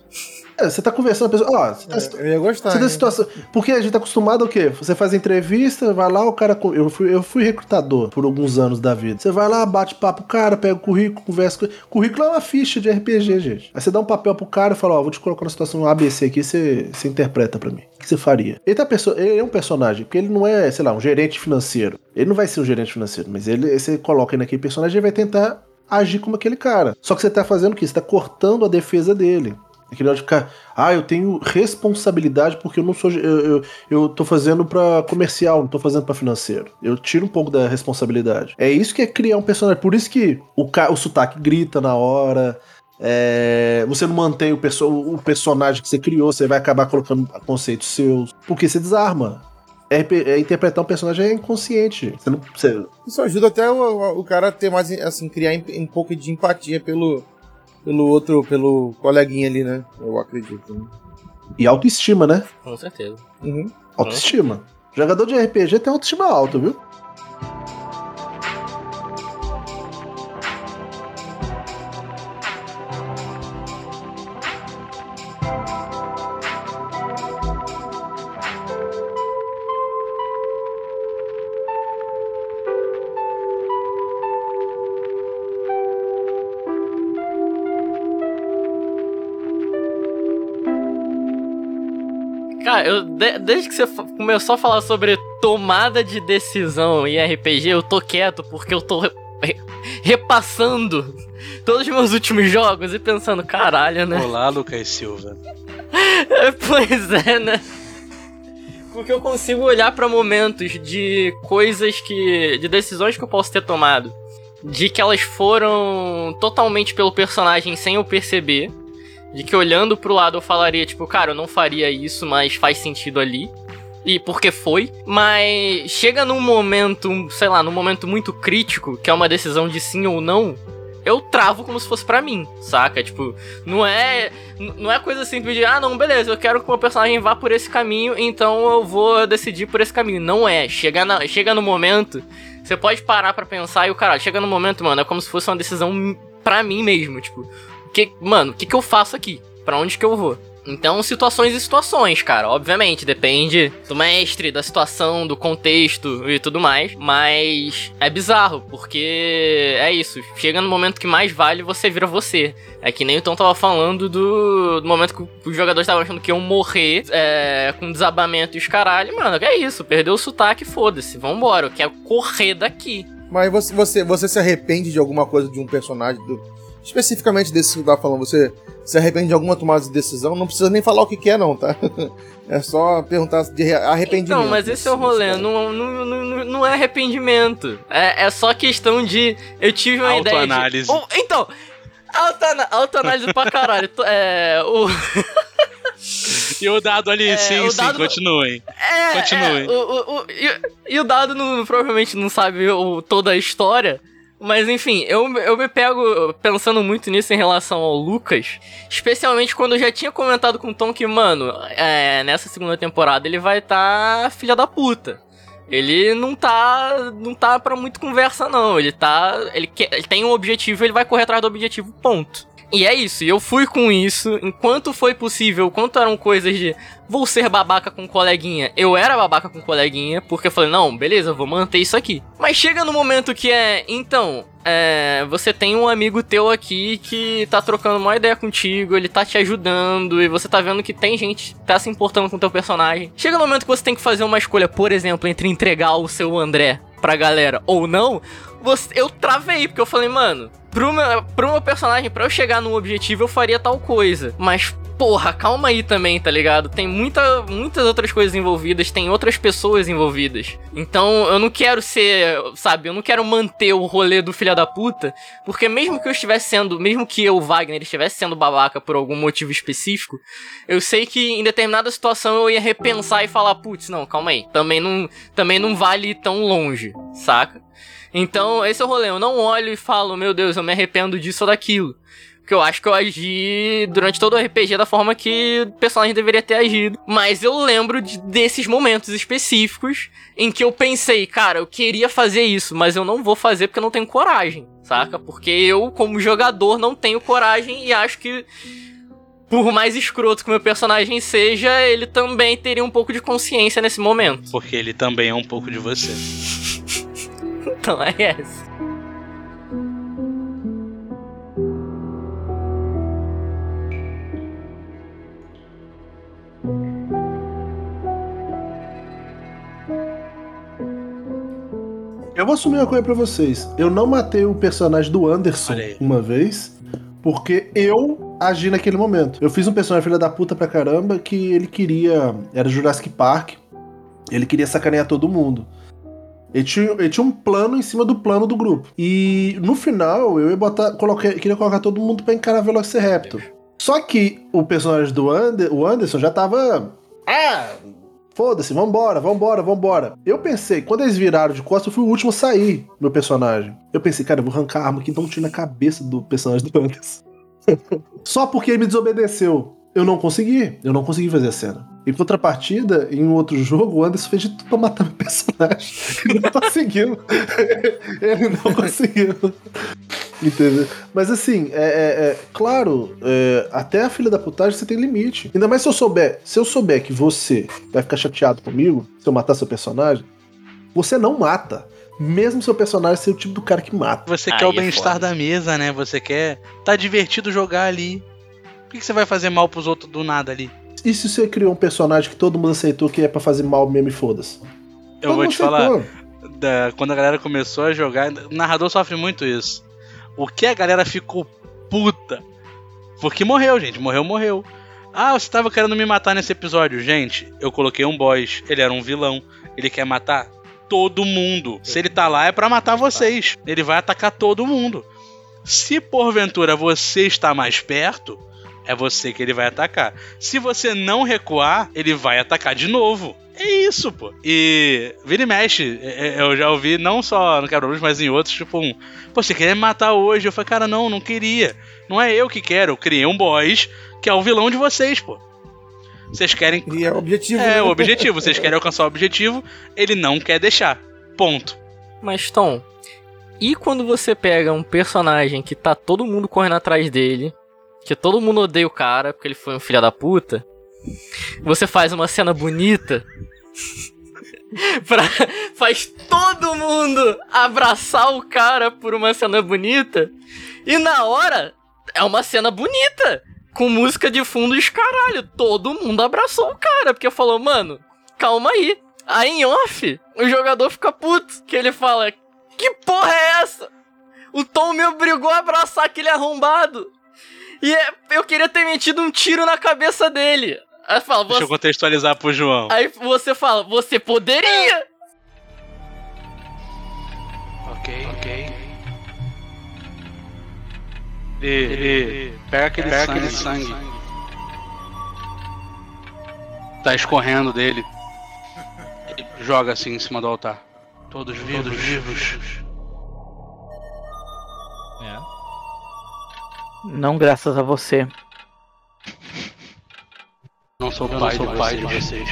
É, você tá conversando, a pessoa. Ó, você tá, É, eu ia gostar. você tá situação. Porque a gente tá acostumado ao quê? Você faz entrevista, vai lá, o cara. Eu fui, eu fui recrutador por alguns anos da vida. Você vai lá, bate papo com o cara, pega o currículo, conversa com ele. Currículo é uma ficha de RPG, gente. Aí você dá um papel pro cara e fala: Ó, vou te colocar na situação ABC aqui, você, você interpreta pra mim. O que você faria? Ele, tá perso... ele é um personagem, porque ele não é, sei lá, um gerente financeiro. Ele não vai ser um gerente financeiro, mas ele, você coloca ele naquele personagem e vai tentar agir como aquele cara. Só que você tá fazendo o quê? Você tá cortando a defesa dele. Aquele negócio de ficar, ah, eu tenho responsabilidade porque eu não sou. Eu, eu, eu tô fazendo pra comercial, não tô fazendo pra financeiro. Eu tiro um pouco da responsabilidade. É isso que é criar um personagem. Por isso que o, o sotaque grita na hora. é, você não mantém o, perso o personagem que você criou, você vai acabar colocando conceitos seus. Porque você desarma. RP é, interpretar um personagem é inconsciente. Você não. Você, Isso ajuda até o, o cara a ter mais, assim, criar um pouco de empatia pelo, pelo outro, pelo coleguinha ali, né? Eu acredito. né? e autoestima, né? Com certeza. Uhum. Autoestima. Jogador de RPG tem autoestima alta, viu? Cara, eu, de- desde que você começou a falar sobre tomada de decisão em RPG, eu tô quieto porque eu tô re- re- repassando todos os meus últimos jogos e pensando, caralho, né? Olá, Lucas Silva. pois é, né? Porque eu consigo olhar pra momentos de coisas que. de decisões que eu posso ter tomado. De que elas foram totalmente pelo personagem sem eu perceber. De que olhando pro lado eu falaria, tipo, cara, eu não faria isso, mas faz sentido ali. E porque foi. Mas chega num momento, sei lá, num momento muito crítico, que é uma decisão de sim ou não. Eu travo como se fosse pra mim, saca? Tipo, não é Não é coisa simples de, ah, não, beleza, eu quero que o meu personagem vá por esse caminho, então eu vou decidir por esse caminho. Não é. Chega, na, chega no momento, você pode parar pra pensar e o caralho, chega no momento, mano, é como se fosse uma decisão pra mim mesmo. Tipo, que, mano, o que, que eu faço aqui? Pra onde que eu vou? Então, situações e situações, cara. Obviamente, depende do mestre, da situação, do contexto e tudo mais. Mas é bizarro, porque é isso. Chega no momento que mais vale, você vira você. É que nem o Tom tava falando do, do momento que os jogadores estavam achando que iam morrer é, com desabamento e os caralho. Mano, é isso? Perdeu o sotaque, foda-se. Vambora, eu quero correr daqui. Mas você, você, você se arrepende de alguma coisa de um personagem, do- especificamente desse que tá falando, você se arrepende de alguma tomada de decisão? Não precisa nem falar o que, que é, não, tá? É só perguntar de re- arrependimento. Não, mas esse é o rolê, não, não, não, não é arrependimento. É, é só questão de. Eu tive uma ideia. De, Autoanálise. Oh, então, autoana- autoanálise pra caralho. É, o, E o dado ali, É, sim, sim, dado- continuem. é, Continue. é, o, o, o- e, e o Dado não- provavelmente não sabe o- toda a história. Mas enfim, eu, eu me pego pensando muito nisso em relação ao Lucas. Especialmente quando eu já tinha comentado com o Tom que, mano, é, nessa segunda temporada ele vai estar filha da puta. Ele não tá. não tá pra muito conversa, não. Ele tá. Ele, quer, ele tem um objetivo, ele vai correr atrás do objetivo, ponto. E é isso, e eu fui com isso, enquanto foi possível, quanto eram coisas de vou ser babaca com coleguinha, eu era babaca com coleguinha, porque eu falei, não, beleza, eu vou manter isso aqui. Mas chega no momento que é, então, é, você tem um amigo teu aqui que tá trocando uma ideia contigo, ele tá te ajudando, e você tá vendo que tem gente que tá se importando com o teu personagem. Chega no momento que você tem que fazer uma escolha, por exemplo, entre entregar o seu André pra galera ou não, você- eu travei, porque eu falei, mano, pro meu, pro meu personagem, pra eu chegar num objetivo, eu faria tal coisa. Mas, porra, calma aí também, tá ligado? Tem muita, muitas outras coisas envolvidas, tem outras pessoas envolvidas. Então, eu não quero ser, sabe, eu não quero manter o rolê do filho da puta, porque mesmo que eu estivesse sendo, mesmo que eu, Wagner, estivesse sendo babaca por algum motivo específico, eu sei que em determinada situação eu ia repensar e falar, putz, não, calma aí, também não, também não vale tão longe, saca? Então, esse é o rolê. Eu não olho e falo, meu Deus, eu me arrependo disso ou daquilo. Porque eu acho que eu agi durante todo o RPG da forma que o personagem deveria ter agido. Mas eu lembro de- desses momentos específicos em que eu pensei, cara, eu queria fazer isso, mas eu não vou fazer porque eu não tenho coragem, saca? Porque eu, como jogador, não tenho coragem e acho que por mais escroto que o meu personagem seja, ele também teria um pouco de consciência nesse momento. Porque ele também é um pouco de você. Então é essa. Eu vou assumir uma coisa pra vocês. Eu não matei o personagem do Anderson uma vez, porque eu agi naquele momento. Eu fiz um personagem filha da puta pra caramba que ele queria. Era Jurassic Park. Ele queria sacanear todo mundo. Ele tinha, ele tinha um plano em cima do plano do grupo. E no final, eu ia botar. Coloquei, queria colocar todo mundo pra encarar Velociraptor. Só que o personagem do Ander, o Anderson já tava. Ah! Foda-se, vambora, vambora, vambora. Eu pensei, quando eles viraram de costas, eu fui o último a sair, meu personagem. Eu pensei, cara, eu vou arrancar a arma aqui, então um tiro na cabeça do personagem do Anderson. Só porque ele me desobedeceu. Eu não consegui, eu não consegui fazer a cena. Em contrapartida, em um outro jogo, o Anderson fez de tudo pra matar meu personagem. Ele não conseguiu. ele não conseguiu. Entendeu? Mas assim, é, é- é- claro, é, até a filha da putagem você tem limite. Ainda mais se eu souber, se eu souber que você vai ficar chateado comigo, se eu matar seu personagem, você não mata. Mesmo seu personagem ser o tipo do cara que mata. Você Aí quer o é bem-estar da mesa, né? Você quer. Tá divertido jogar ali. Por que, você vai fazer mal pros outros do nada ali? E se você criou um personagem que todo mundo aceitou que é pra fazer mal mesmo e foda-se? Eu Todo vou te falar. aceitou. da- quando a galera começou a jogar, o narrador sofre muito isso. O que a galera ficou puta? Porque morreu, gente. Morreu, morreu. Ah, você tava querendo me matar nesse episódio. Gente, eu coloquei um boss. Ele era um vilão. Ele quer matar todo mundo. Se ele tá lá é pra matar vocês. Ele vai atacar todo mundo. Se porventura você está mais perto, é você que ele vai atacar. Se você não recuar, ele vai atacar de novo. É isso, pô. E vira e mexe. é- é- Eu já ouvi, não só no Quebra-Luz, mas em outros, tipo um. Pô, você queria me matar hoje? Eu falei, cara, não, não queria. Não é eu que quero. Eu criei um boss que é o vilão de vocês, pô. Vocês querem. E é o objetivo. É, né? o objetivo. Vocês querem alcançar o objetivo, ele não quer deixar. Ponto. Mas, Tom, e quando você pega um personagem que tá todo mundo correndo atrás dele, que todo mundo odeia o cara porque ele foi um filho da puta, você faz uma cena bonita, pra, faz todo mundo abraçar o cara por uma cena bonita, e na hora é uma cena bonita, com música de fundo e caralho, todo mundo abraçou o cara, porque falou, mano, calma aí. Aí em off, o jogador fica puto, que ele fala: Que porra é essa? O Tom me obrigou a abraçar aquele arrombado. E é- eu queria ter metido um tiro na cabeça dele. Aí fala, Deixa você, eu contextualizar pro João. aí você fala, você poderia. Ok, ok. E, e pega aquele Pega sangue. aquele sangue. Tá escorrendo dele. Joga assim em cima do altar. Todos vivos. Todos vivos. Não graças a você. Não sou Eu pai, não sou de, pai vocês. de vocês.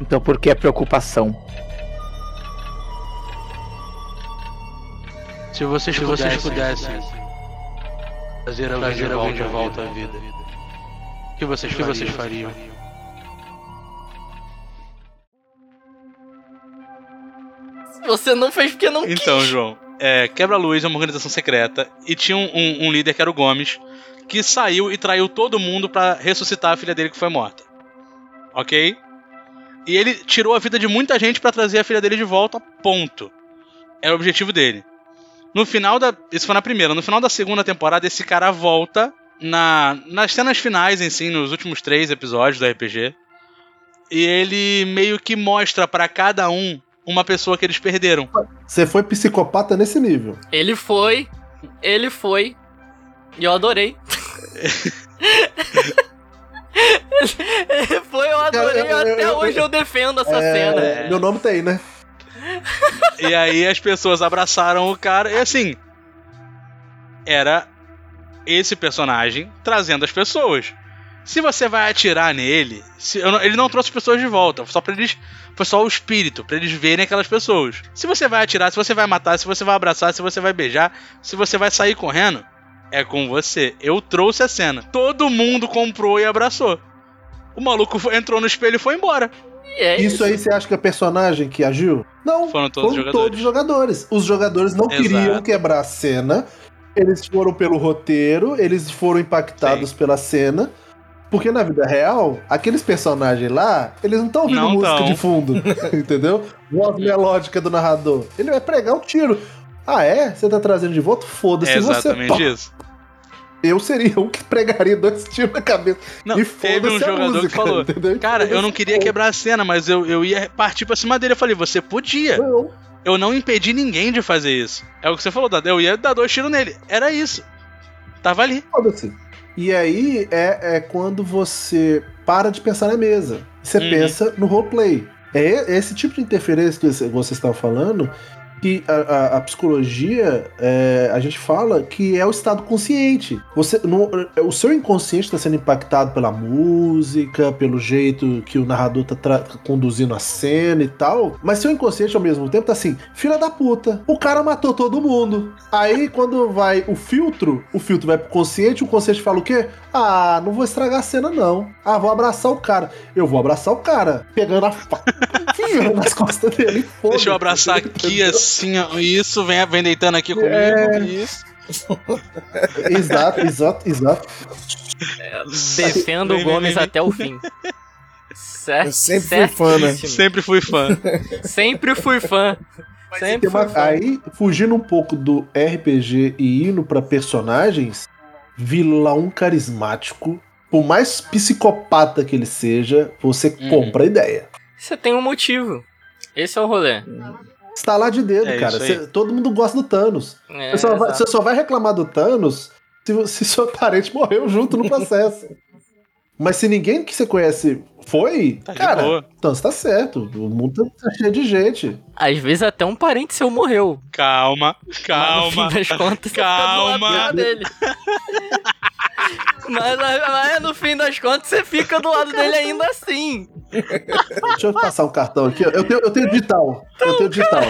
Então por que a preocupação? Se vocês, Se pudessem, vocês pudessem trazer alguém trazer de volta, de volta à à vida, o que vocês, o que vocês fariam? Você não fez porque não Então, quis. João, é, Quebra-Luz é uma organização secreta e tinha um, um- um líder que era o Gomes, que saiu e traiu todo mundo pra ressuscitar a filha dele que foi morta. Ok? E ele tirou a vida de muita gente pra trazer a filha dele de volta, ponto. Era o objetivo dele. No final da. Isso foi na primeira. No final da segunda temporada, esse cara volta na, nas cenas finais, em si, nos últimos três episódios do RPG. E ele meio que mostra pra cada um uma pessoa que eles perderam. Você foi psicopata nesse nível. Ele foi, ele foi, e eu adorei. ele foi, eu adorei, Eu- eu- eu- até eu- hoje eu defendo essa É, cena. Meu nome tem, né? E aí as pessoas abraçaram o cara e assim. Era esse personagem trazendo as pessoas. Se você vai atirar nele, se- não- ele não trouxe as pessoas de volta, só para eles, foi só o espírito, pra eles verem aquelas pessoas. Se você vai atirar, se você vai matar, se você vai abraçar, se você vai beijar, se você vai sair correndo, é com você. Eu trouxe a cena. Todo mundo comprou e abraçou. O maluco foi- entrou no espelho e foi embora. E é Isso aí você acha que é personagem que agiu? Não, Foram todos foram jogadores. todos jogadores. Os jogadores não Exato. queriam quebrar a cena. Eles foram pelo roteiro, eles foram impactados pela cena. Porque na vida real, aqueles personagens lá, eles não estão ouvindo Não música tão. de fundo. entendeu? Voz melódica do narrador. Ele vai pregar o tiro. Ah, é? Você tá trazendo de volta? Foda-se É você. exatamente isso. Eu seria um que pregaria dois tiros na cabeça. Não, e teve um jogador música, que falou: entendeu? Cara, eu não queria quebrar a cena, mas eu, eu ia partir pra cima dele. Eu falei: Você podia. Não. Eu não impedi ninguém de fazer isso. É o que você falou, Dado. Eu ia dar dois tiros nele. Era isso. Tava ali. Foda-se. E aí é, é quando você para de pensar na mesa. Você Uhum. pensa no roleplay. É esse tipo de interferência que você- vocês estão falando que a, a- a psicologia, é, a gente fala que é o estado consciente. Você, no- o seu inconsciente está sendo impactado pela música, pelo jeito que o narrador está conduzindo a cena e tal, mas seu inconsciente ao mesmo tempo tá assim, filha da puta, o cara matou todo mundo. Aí quando vai o filtro, o filtro vai pro consciente, o consciente fala o quê? Ah, não vou estragar a cena não. Ah, vou abraçar o cara. Eu vou abraçar o cara, pegando a faca, nas costas dele. Deixa eu abraçar aqui Entendeu? Assim. Isso, vem, vem deitando aqui comigo. É. Isso. Exato, exato, exato. Defendo o Gomes até o fim. Certo, Eu sempre fui fã, né? certíssimo. Sempre fui fã. Sempre fui fã. Sempre uma- fui fã. aí, fugindo um pouco do RPG e indo pra personagens, vilão carismático, por mais psicopata que ele seja, você Uhum. compra a ideia. Você tem um motivo. Esse é o rolê. Estalar de dedo, É cara. Cê- todo mundo gosta do Thanos. É, Você só, vai, você só vai reclamar do Thanos se, se seu parente morreu junto no processo. Mas se ninguém que você conhece foi, Tá cara, boa. Thanos tá certo. O mundo tá cheio de gente. Às vezes até um parente seu morreu. Calma, Mas no calma. fim das contas, Calma. você fica do lado dele. mas, mas no fim das contas, você fica do lado dele ainda assim. Deixa eu passar um cartão aqui. ó. Eu tenho, eu tenho digital. eu tenho digital.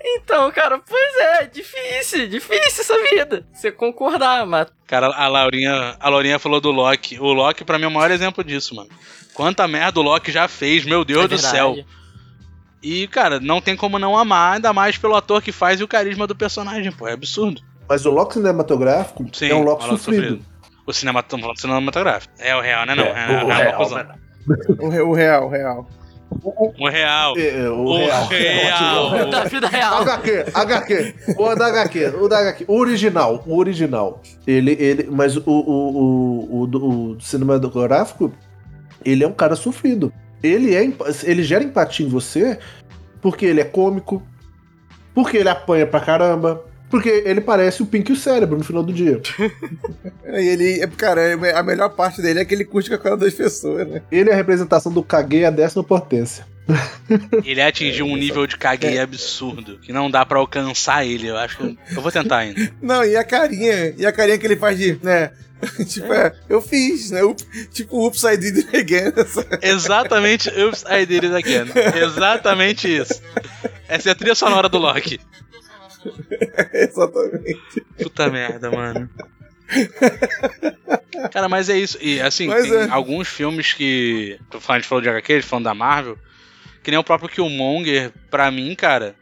Então, cara, pois é, difícil, difícil essa vida. Você concordar, mas Cara, a Laurinha, a Laurinha falou do Loki. O Loki, pra mim, é o maior exemplo disso, mano. Quanta merda o Loki já fez, meu Deus é do céu. E, cara, não tem como não amar, ainda mais pelo ator que faz e o carisma do personagem, pô. É absurdo. Mas o Loki cinematográfico Sim, é um Loki o Loki sofrido. O cinema, estamos falando do cinematográfico. É o real, né? Não, É, é, o é, real? O, re- o real, o real. O real. É, é, o, O real. real. O real. da vida real. HQ, HQ. O da HQ, o da HQ. O original, o original. Ele, ele, mas o, o, o, o, do- o cinematográfico, ele é um cara sofrido. Ele, é, ele gera empatia em você porque ele é cômico, porque ele apanha pra caramba, porque ele parece o Pink e o cérebro no final do dia. E ele, é, cara, é- a melhor parte dele é que ele curte com a cara das pessoas, né? Ele é a representação do caguei a décima potência. Ele atingiu um nível de caguei absurdo. Que não dá pra alcançar ele. Eu acho que. Eu vou tentar ainda. Não, e a carinha, e a carinha que ele faz de, né? tipo, é, eu fiz, né? Tipo, Oops, I did it again. Exatamente. Oops, I did it again. Exatamente isso. Essa é a trilha sonora do Loki. Exatamente. Puta merda, mano. Cara, mas é isso. E assim, Mas tem é. alguns filmes que. A gente falou de HQ, a gente falando da Marvel. Que nem o próprio Killmonger, pra mim, cara.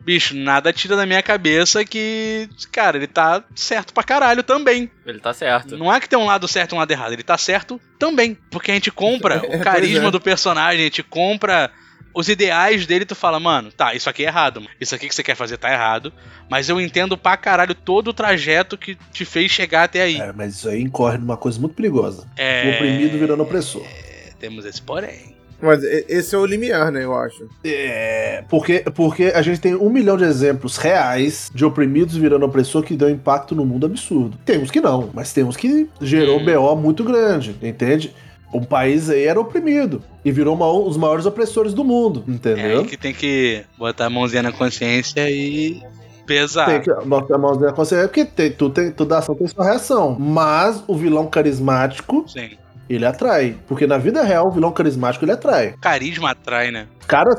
Bicho, nada tira da minha cabeça que. Cara, ele tá certo pra caralho também. Ele tá certo. Não é que tem um lado certo e um lado errado, ele tá certo também. Porque a gente compra o carisma é. do personagem, a gente compra os ideais dele, tu fala, mano, tá, isso aqui é errado, mano. Isso aqui que você quer fazer tá errado. Mas eu entendo pra caralho todo o trajeto que te fez chegar até aí. É, mas isso aí incorre numa coisa muito perigosa. É. O oprimido virando opressor. é, Temos esse porém. Mas esse é o limiar, né, eu acho. É, porque, porque a gente tem um milhão de exemplos reais de oprimidos virando opressor que deu impacto no mundo absurdo. Temos que não, mas temos que gerou Hum. BO muito grande, entende? Um país aí era oprimido e virou uma- os maiores opressores do mundo, É entendeu? aí que tem que botar a mãozinha na consciência e pesar. Tem que botar a mãozinha na consciência, porque tem, tudo, tem, toda ação tem sua reação. Mas o vilão carismático, Sim. ele atrai. Porque na vida real, o vilão carismático, ele atrai. Carisma atrai, né? Cara,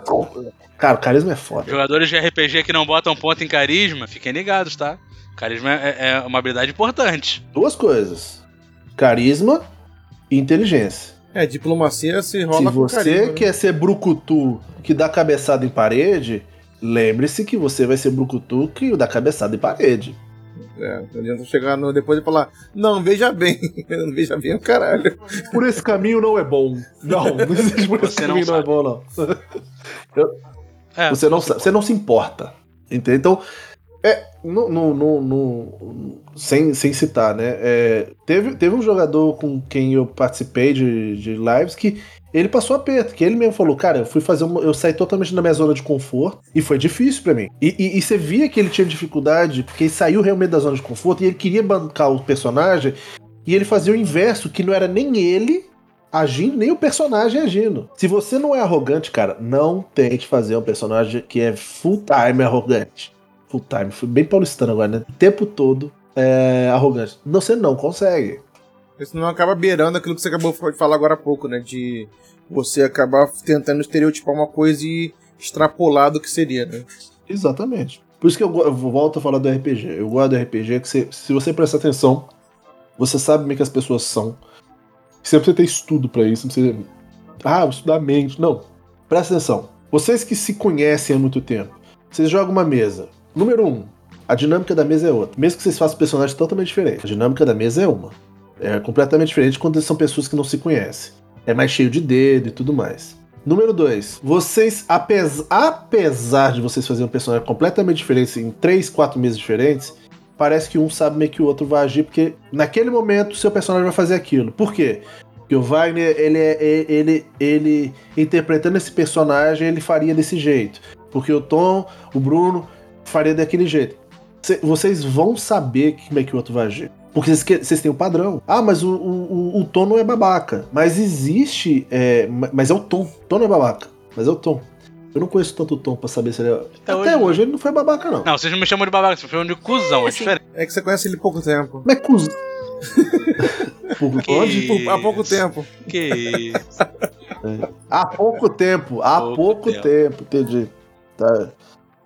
cara, o carisma é foda. Jogadores de RPG que não botam ponto em carisma, fiquem ligados, tá? Carisma é, é uma habilidade importante. Duas coisas: carisma e inteligência. É, diplomacia se Se rola com você carisma, né? quer ser brucutu que dá cabeçada em parede, lembre-se que você vai ser brucutu que dá cabeçada em parede. É, não adianta chegar no, depois e falar, não, veja bem. Não veja bem o caralho. Por esse caminho não é bom. Não, não existe por esse Você não caminho não, é sabe. bom, não. É, Você não, você não se importa. Entendeu? Então, é, no, no, no- no- sem, sem citar, né? é, teve, teve um jogador com quem eu participei de, de lives que ele passou aperto, que ele mesmo falou, cara, eu fui fazer uma, eu saí totalmente da minha zona de conforto e foi difícil pra mim. E, e- e você via que ele tinha dificuldade, porque ele saiu realmente da zona de conforto e ele queria bancar o personagem e ele fazia o inverso, que não era nem ele agindo, nem o personagem agindo. Se você não é arrogante, cara, não tente fazer um personagem que é full time arrogante. Full time, fui bem paulistano agora, né? O tempo todo é arrogante. Não, você não consegue. Isso não acaba beirando aquilo que você acabou de falar agora há pouco, né? De você acabar tentando estereotipar uma coisa e extrapolar do que seria, né? Exatamente. Por isso que eu, eu volto a falar do RPG. Eu gosto do RPG que você- se você prestar atenção, você sabe como é que as pessoas são. Você não precisa ter estudo pra isso, não precisa. Ah, vou estudar mente. Não. Presta atenção. Vocês que se conhecem há muito tempo, vocês jogam uma mesa. Número um, a dinâmica da mesa é outra. Mesmo que vocês façam personagens totalmente diferentes, a dinâmica da mesa é uma. É completamente diferente quando são pessoas que não se conhecem. É mais cheio de dedo e tudo mais. Número 2. Vocês, apes- apesar de vocês fazerem um personagem completamente diferente em 3, 4 meses diferentes, parece que um sabe meio que o outro vai agir, porque naquele momento seu personagem vai fazer aquilo. Por quê? Porque o Wagner, ele, é- ele, ele interpretando esse personagem, ele faria desse jeito. Porque o Tom, o Bruno, faria daquele jeito. Cê- vocês vão saber como é que o outro vai agir. Porque vocês, têm um padrão. Ah, mas o, o, o- o Tom não é babaca. Mas existe. é, ma- mas é o Tom. O Tom não é babaca. Mas é o Tom. Eu não conheço tanto o Tom pra saber se ele é. Até, hoje hoje, não. ele não foi babaca, não. Não, vocês não me chamam de babaca, vocês me chamam de cuzão, é Sim. diferente. É que você conhece ele há pouco tempo. Mas é cuzão. Por- Que onde? Por- há pouco tempo. Que isso. Há pouco tempo. Há Pouco pouco, tempo. tempo. Entendi. Tá.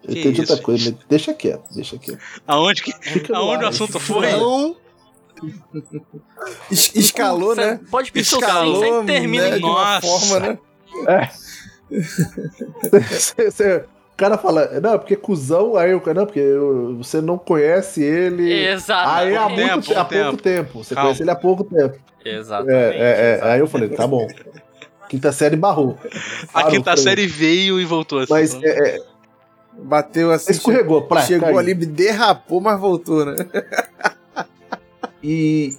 Que Entendi outra coisa. mas Deixa quieto, deixa quieto. Aonde que. Fica Aonde o assunto foi? no Es- escalou, né? Pode pincelar, Escalou, sempre termina né, em de uma forma, né? Cê- cê- o cara fala, não, porque cuzão, aí o cara, não, porque eu- você não conhece ele. Exato. Aí há, pouco muito, tempo, há pouco pouco tempo. Você Calma. conhece ele há pouco tempo. Exatamente. É, é, é. exatamente. Aí eu falei, tá bom. Quinta série barrou. A quinta série veio e voltou assim. Mas é, é, Bateu assim. escorregou, pra Chegou caiu. ali, derrapou, mas voltou, né? E.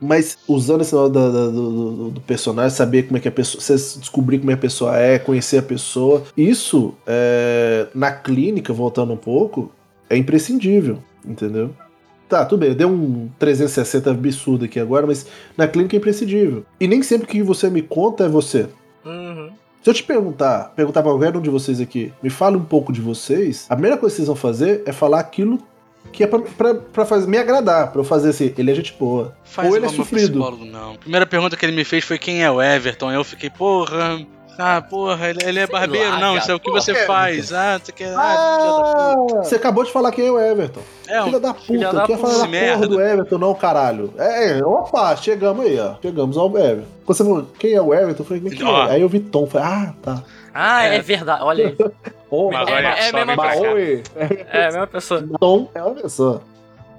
Mas usando esse negócio da- da- do, do- do personagem, saber como é que a pessoa. Você descobrir como é que a pessoa é, conhecer a pessoa. Isso, é, na clínica, voltando um pouco, é imprescindível, entendeu? Tá, tudo bem, deu um 360 absurdo aqui agora, mas na clínica é imprescindível. E nem sempre que você me conta é você. Uhum. Se eu te perguntar, perguntar pra qualquer um de vocês aqui, me fale um pouco de vocês, a primeira coisa que vocês vão fazer é falar aquilo que é pra, pra, pra fazer, me agradar, pra eu fazer assim, ele é gente boa. Faz Ou ele é sofrido. não. Primeira pergunta que ele me fez foi quem é o Everton. Aí eu fiquei, porra. Ah, porra, ele, ele é Sei barbeiro? lá, não, cara, isso é o que porra, você é. faz. Ah, você quer. Ah. Você acabou de falar quem é o Everton. É, um Filha da puta, filha da quer falar da merda. porra do Everton, não, caralho. É, é, opa, chegamos aí, ó. Chegamos ao Everton. Quando você falou, quem é o Everton? Eu falei, quem é? Aí eu vi Tom, falei, ah, tá. Ah, é, É. verdade. Olha aí. Mas É, olha é a só, mesma cá. Maoi. É a mesma pessoa. Tom é uma pessoa.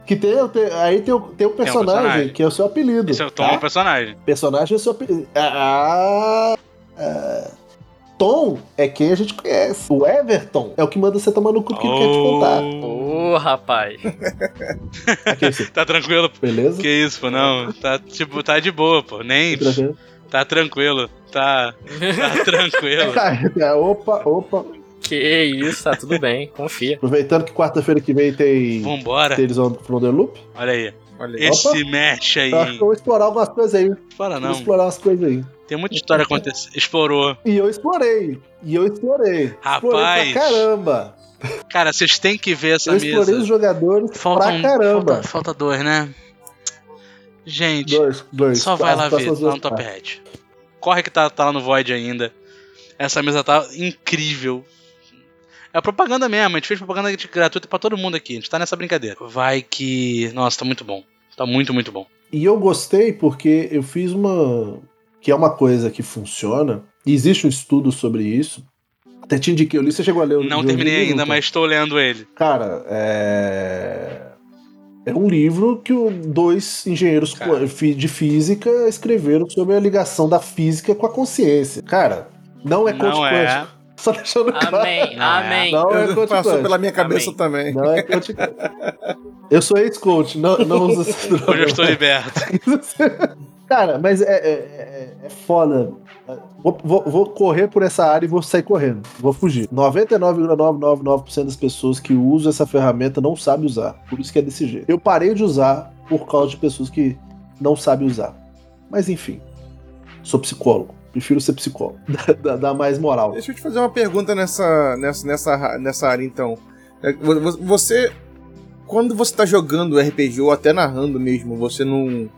Que tem, tem- aí tem o, tem o personagem, personagem. que é o seu apelido. Esse é o Tom, tá? o personagem. Personagem é o seu apelido. Ah, ah, Tom é quem a gente conhece. O Everton é o que manda você tomar no cu que ele quer te contar. Ô, rapaz. Aqui, assim, Tá tranquilo? beleza? Que isso, pô, não. Tá, tipo, tá de boa, pô. Nem. Tranquilo? Tá tranquilo. Tá. Tá tranquilo. Ah, opa, opa. Que isso, tá tudo bem. Confia. Aproveitando que quarta-feira que vem tem Vambora. Tales on from the Loop. Olha aí. Olha aí. Esse mexe aí. Eu acho que eu vou explorar algumas coisas aí. Fala Vou não. explorar umas coisas aí. Tem muita história acontecendo. Explorou. E eu explorei. E eu explorei. Rapaz. Explorei pra caramba. Cara, vocês têm que ver essa eu explorei mesa. os jogadores Falta, pra caramba. falta, falta dois, né? Gente, Dois, dois. só vai lá ver, duas no Top. Hat. Corre que tá, tá lá no Void ainda. Essa mesa tá incrível. É propaganda mesmo, a gente fez propaganda gratuita pra todo mundo aqui. A gente tá nessa brincadeira. Vai que. Nossa, tá muito bom. Tá muito, muito bom. E eu gostei porque eu fiz uma. Que é uma coisa que funciona. E existe um estudo sobre isso. Até te indiquei, eu li, você chegou a ler o Não o terminei livro, ainda, Tom? mas estou lendo ele. Cara, é. É um livro que dois engenheiros Cara. de física escreveram sobre a ligação da física com a consciência. Cara, não é coach Não é. quântico. Só deixando claro. Amém, Não é. amém. Não é coach Passou pela minha cabeça Amém. também. Não é coach. Eu sou ex-coach, não, não uso essa droga. Hoje eu estou liberto. Cara, mas é, é, é- é foda. Vou, vou- vou correr por essa área e vou sair correndo. Vou fugir. 99,999% das pessoas que usam essa ferramenta não sabem usar. Por isso que é desse jeito. Eu parei de usar por causa de pessoas que não sabem usar. Mas enfim. Sou psicólogo. Prefiro ser psicólogo. Dá, mais moral. Deixa eu te fazer uma pergunta nessa, nessa, nessa, nessa área, então. É, vo- vo- Você, quando você tá jogando RPG, ou até narrando mesmo, você não,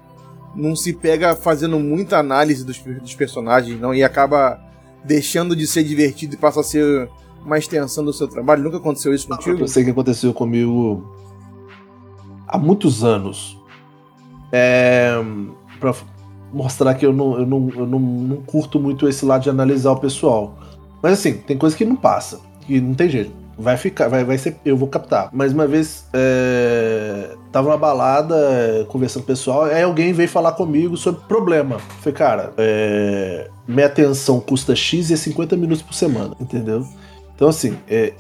não se pega fazendo muita análise dos, dos personagens, não? E acaba deixando de ser divertido e passa a ser uma extensão do seu trabalho? Nunca aconteceu isso contigo? Eu sei que aconteceu comigo há muitos anos. É, pra mostrar que eu, não, eu, não, eu não, não curto muito esse lado de analisar o pessoal. Mas assim, tem coisa que não passa, que não tem jeito. Vai ficar, vai, vai ser, eu vou captar. Mas uma vez é, tava na balada, conversando com o pessoal, aí alguém veio falar comigo sobre problema. Falei, cara, é, minha atenção custa X e é 50 minutos por semana, entendeu? Então assim, é,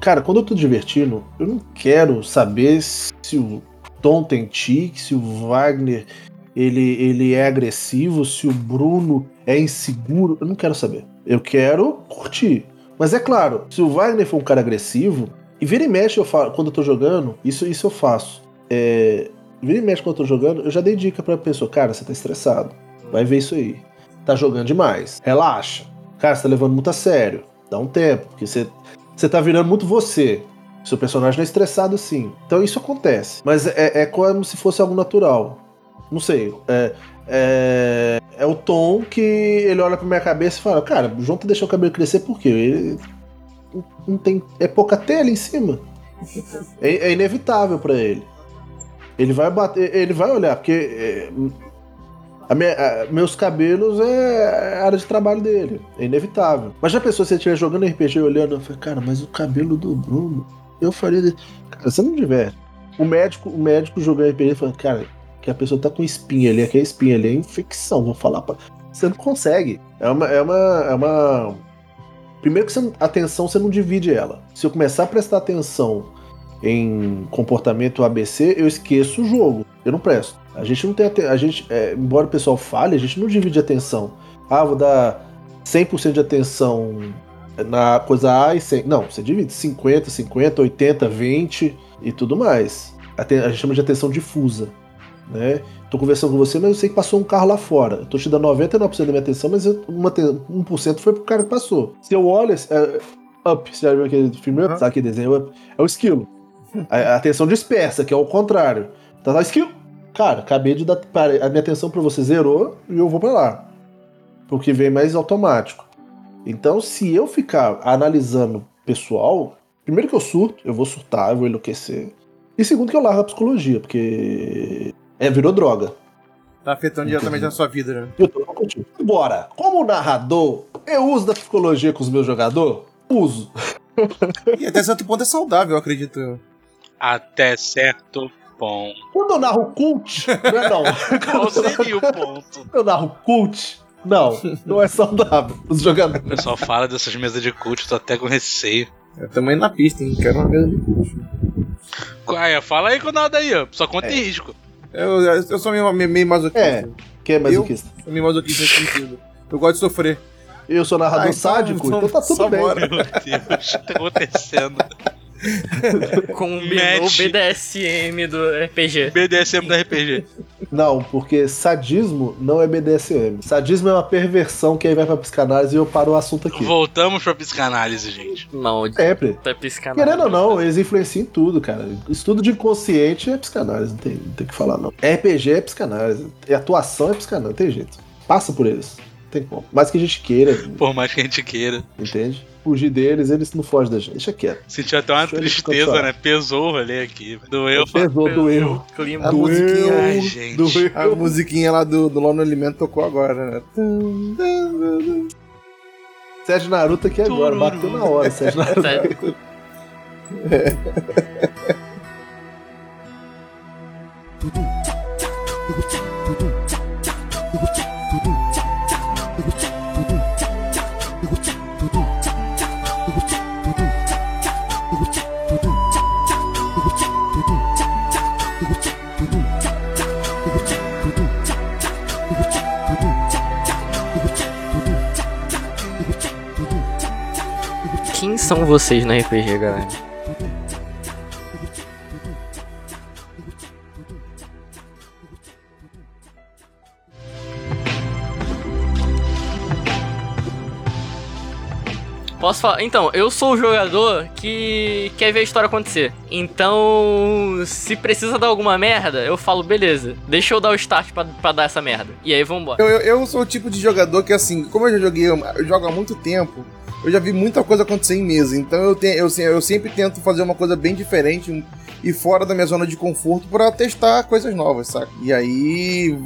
Cara, quando eu tô divertindo, eu não quero saber se o Tom tem tique, se o Wagner ele, ele é agressivo, se o Bruno é inseguro. Eu não quero saber. Eu quero curtir. Mas é claro, se o Wagner for um cara agressivo, e vira e mexe eu falo, quando eu tô jogando, isso, isso eu faço. É, vira e mexe quando eu tô jogando, eu já dei dica pra pessoa, cara, você tá estressado. Vai ver isso aí. Tá jogando demais. Relaxa. Cara, você tá levando muito a sério. Dá um tempo, porque você você tá virando muito você. Seu personagem é estressado sim. Então isso acontece. Mas é, é como se fosse algo natural. Não sei. É, é, é o tom que ele olha pra minha cabeça e fala: Cara, o João tá deixando o cabelo crescer por quê? Ele não tem. É pouca tela em cima. É, é inevitável pra ele. Ele vai bater. Ele vai olhar, porque. é, a minha- a- meus cabelos é a área de trabalho dele. É inevitável. Mas já pensou se ele estiver jogando RPG olhando? Eu falei, cara, mas o cabelo do Bruno. Eu faria. Cara, você não diverte. O médico, o médico jogando RPG falou, cara, que a pessoa tá com espinha ali, aquela espinha ali é infecção. Vou falar pra. Você não consegue. É uma. É uma, é uma... Primeiro que você, atenção você não divide ela. Se eu começar a prestar atenção em comportamento ABC, eu esqueço o jogo. Eu não presto. A gente não tem a gente, é, embora o pessoal fale, a gente não divide atenção. Ah, vou dar 100% de atenção na coisa A e 100. Não, você divide 50, 50, 80, 20 e tudo mais. A gente chama de atenção difusa, né? Tô conversando com você, mas eu sei que passou um carro lá fora. Eu tô te dando 99% da minha atenção, mas eu, uma, te- 1% foi pro cara que passou. Se eu olho, é, Up, você já viu aquele filme Up? Aham. Sabe aquele desenho Up? É o esquilo. A, a atenção dispersa, que é o contrário. Tá lá, esquilo. Cara, acabei de dar. A minha atenção pra você zerou e eu vou pra lá. Porque vem mais automático. Então, se eu ficar analisando pessoal, primeiro que eu surto, eu vou surtar, eu vou enlouquecer. E segundo que eu largo a psicologia, porque. É, virou droga. Tá afetando diretamente na sua vida, né? Eu tô contigo. Bora! Como narrador, eu uso da psicologia com os meus jogadores? Uso. E até certo ponto é saudável, eu acredito. Até certo ponto. Quando eu narro cult, não é não. Qual seria o ponto? Quando eu narro cult, não, não é saudável. Os O jogadores. pessoal fala dessas mesas de cult, eu tô até com receio. Eu também na pista, hein? Quero uma mesa de puxo. Ué, fala aí com nada aí, ó. Só conta em risco. Eu, eu sou meio, meio, meio masoquista. É. Quem é masoquista? Sou meio masoquista nesse sentido. Eu gosto de sofrer. Eu sou narrador Ah, então- sádico, então, então tá tudo só bem. bora. Meu Deus, o que tá acontecendo? Combinou o Match. BDSM do RPG. BDSM da RPG. Não, porque sadismo não é BDSM. Sadismo é uma perversão que aí vai pra psicanálise e eu paro o assunto aqui. Voltamos pra psicanálise, gente. Maldita Sempre. psicanálise. Querendo ou não, eles influenciam em tudo, cara. Estudo de inconsciente é psicanálise, não tem, não tem o que falar, não. RPG é psicanálise. E atuação é psicanálise, não tem jeito. Passa por eles. Não tem como. Mais que a gente queira, Por mais que a gente queira. entende? Fugir deles, eles não fogem da gente. Deixa quieto. Sentiu até uma Deixa tristeza, né? Pesou o rolê aqui. Doeu. Pesou, doeu. Clima. A musiquinha, Ai, gente. Doeu. a musiquinha lá do, do Lá no Alimento tocou agora, né? Sérgio Naruto aqui agora, Tururu. bateu na hora, Sérgio Naruto. Sério. são vocês na RPG, galera? Posso falar? Então, eu sou o jogador que quer ver a história acontecer. Então, se precisa dar alguma merda, eu falo, beleza, deixa eu dar o start pra, dar essa merda. E aí, vambora. Eu, eu, eu sou o tipo de jogador que, assim, como eu já joguei, eu jogo há muito tempo, eu já vi muita coisa acontecer em mesa. Então eu, tenho, eu, eu sempre tento fazer uma coisa bem diferente e fora da minha zona de conforto pra testar coisas novas, saca? E aí.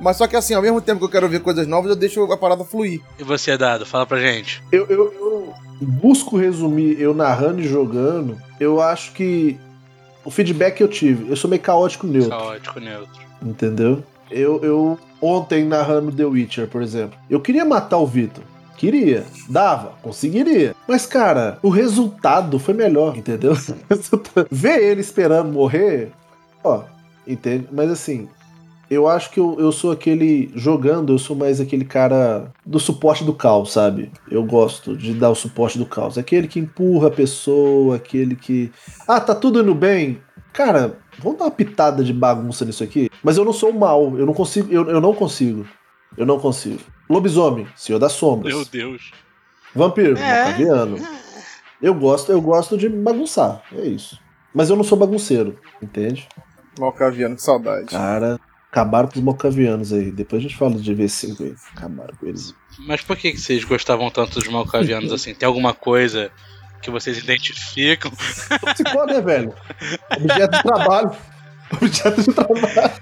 Mas só que assim, ao mesmo tempo que eu quero ver coisas novas, eu deixo a parada fluir. E você, Dado? Fala pra gente. Eu, eu- eu busco resumir eu narrando e jogando. Eu acho que o feedback que eu tive, eu sou meio caótico neutro, Caótico neutro. entendeu? Eu, eu ontem narrando The Witcher, por exemplo, eu queria matar o Vitor. Queria, dava, conseguiria. Mas, cara, o resultado foi melhor, entendeu? Ver ele esperando morrer, ó, entende? Mas assim, eu acho que eu, eu sou aquele. Jogando, eu sou mais aquele cara do suporte do caos, sabe? Eu gosto de dar o suporte do caos. Aquele que empurra a pessoa, aquele que. Ah, tá tudo indo bem? Cara, vamos dar uma pitada de bagunça nisso aqui? Mas eu não sou mal, eu não consigo. Eu, eu não consigo. Eu não consigo. Lobisomem, Senhor das Sombras. Meu Deus. Vampiro, É. Malcaviano. Eu gosto, eu gosto de bagunçar, é isso. Mas eu não sou bagunceiro, entende? Malcaviano, que saudade. Cara, acabaram com os malcavianos aí. Depois a gente fala de V5 aí. Acabaram com eles. Mas por que, que vocês gostavam tanto dos malcavianos assim? Tem alguma coisa que vocês identificam? Ficou, né, velho? Objeto de trabalho. Objeto de trabalho.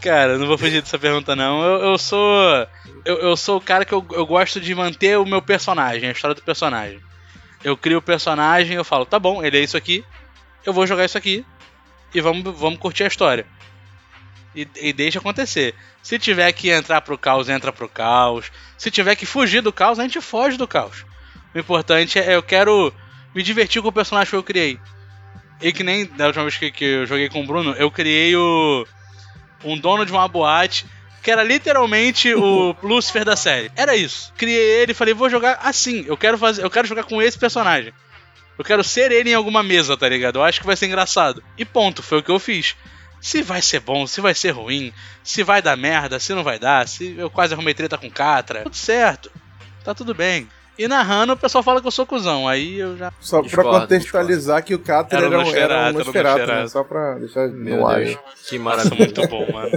Cara, não vou fugir dessa pergunta, não. Eu, eu sou. Eu, eu sou o cara que eu, eu gosto de manter o meu personagem, a história do personagem. Eu crio o personagem, eu falo, tá bom, ele é isso aqui, eu vou jogar isso aqui e vamos, vamos curtir a história. E, e deixa acontecer. Se tiver que entrar pro caos, entra pro caos. Se tiver que fugir do caos, a gente foge do caos. O importante é eu quero me divertir com o personagem que eu criei. E que nem da última vez que, que eu joguei com o Bruno, eu criei o um dono de uma boate que era literalmente o Lucifer da série. Era isso. Criei ele e falei, vou jogar assim. Eu quero fazer, eu quero jogar com esse personagem. Eu quero ser ele em alguma mesa, tá ligado? Eu acho que vai ser engraçado. E ponto, foi o que eu fiz. Se vai ser bom, se vai ser ruim, se vai dar merda, se não vai dar, se eu quase arrumei treta com Catra, tudo certo. Tá tudo bem. E narrando, o pessoal fala que eu sou cuzão. Aí eu já. Só Discordo, pra contextualizar que o Catra Era um, era um Nosferatu, né? Só pra deixar Meu no ar. Que maravilha. muito bom, mano.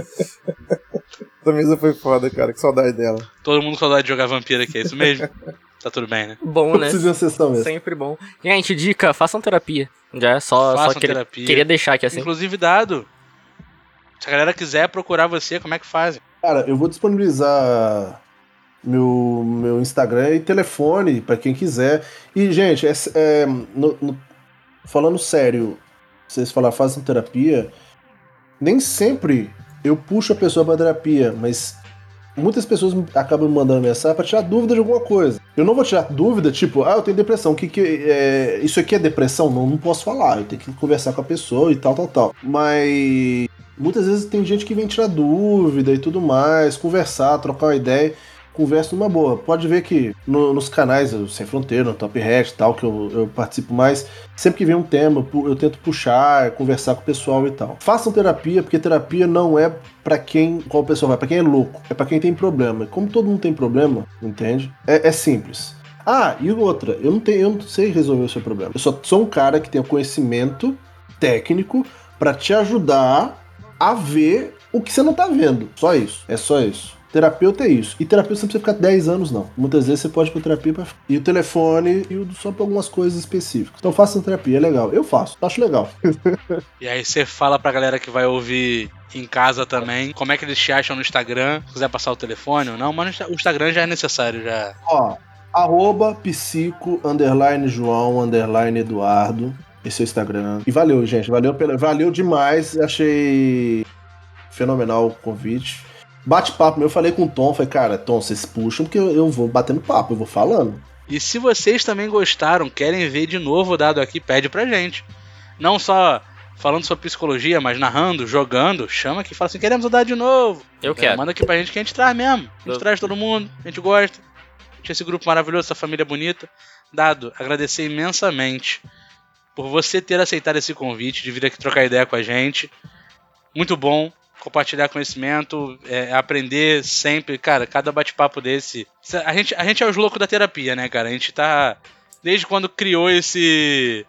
Essa mesa foi foda, cara. Que saudade dela. Todo mundo com saudade de jogar vampiro aqui, é isso mesmo? tá tudo bem, né? Bom, né? uma sessão mesmo. Sempre bom. Gente, dica, façam terapia. Já é só, só Façam queria, terapia. queria deixar aqui assim. Inclusive, dado. Se a galera quiser procurar você, como é que faz? Cara, eu vou disponibilizar meu, meu Instagram e telefone pra quem quiser. E, gente, é, é, no- no- falando sério, vocês falaram, façam terapia. Nem sempre eu puxo a pessoa pra terapia, mas muitas pessoas acabam me mandando mensagem pra tirar dúvida de alguma coisa. Eu não vou tirar dúvida, tipo, ah, eu tenho depressão. Que que é, isso aqui é depressão? Não, não posso falar. Eu tenho que conversar com a pessoa e tal, tal, tal. Mas muitas vezes tem gente que vem tirar dúvida e tudo mais, conversar, trocar uma ideia. Conversa numa boa. Pode ver que no- nos canais o Sem Fronteira, no Top Hat e tal, que eu, eu participo mais, sempre que vem um tema, eu tento puxar, conversar com o pessoal e tal. Façam terapia, porque terapia não é pra quem. Qual pessoa vai? Pra quem é louco. É pra quem tem problema. Como todo mundo tem problema, entende? É, é simples. Ah, e outra, eu não, tenho, eu não sei resolver o seu problema. Eu só sou um cara que tem o conhecimento técnico pra te ajudar a ver o que você não tá vendo. Só isso. É só isso. Terapeuta é isso. E terapeuta você não precisa ficar 10 anos, não. Muitas vezes você pode ir pra terapia pra... e o telefone e o só pra algumas coisas específicas. Então faça terapia, é legal. Eu faço, acho legal. e aí você fala pra galera que vai ouvir em casa também, como é que eles te acham no Instagram, se quiser passar o telefone ou não, mas o Instagram já é necessário, já. Ó, arroba psico, underline João, underline Eduardo. Esse é o Instagram. E valeu, gente. Valeu, pela, valeu demais. Achei fenomenal o convite. Bate-papo meu, eu falei com o Tom, falei, cara, Tom, vocês puxam porque eu, eu vou batendo papo, eu vou falando. E se vocês também gostaram, querem ver de novo o dado aqui, pede pra gente. Não só falando sobre psicologia, mas narrando, jogando, chama aqui e fala assim, queremos o dado de novo. Eu é, quero. Manda aqui pra gente que a gente traz mesmo. A gente eu... traz todo mundo, a gente gosta. A gente é esse grupo maravilhoso, essa família bonita. Dado, agradecer imensamente por você ter aceitado esse convite de vir aqui trocar ideia com a gente. Muito bom compartilhar conhecimento, é, aprender sempre. Cara, cada bate-papo desse. A gente, a gente é os loucos da terapia, né, cara? A gente tá. Desde quando criou esse.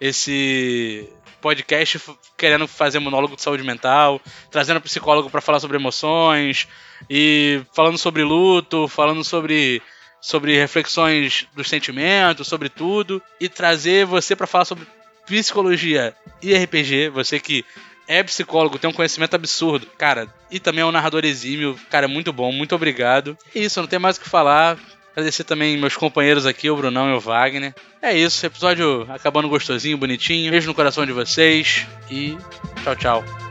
Esse podcast querendo fazer monólogo de saúde mental, trazendo psicólogo para falar sobre emoções e falando sobre luto, falando sobre sobre reflexões dos sentimentos, sobre tudo e trazer você para falar sobre psicologia e RPG, você que é psicólogo, tem um conhecimento absurdo, cara, e também é um narrador exímio, cara, muito bom, muito obrigado. É isso, não tem mais o que falar. Agradecer também meus companheiros aqui, o Brunão e o Wagner. É isso, episódio acabando gostosinho, bonitinho. Beijo no coração de vocês e tchau, tchau.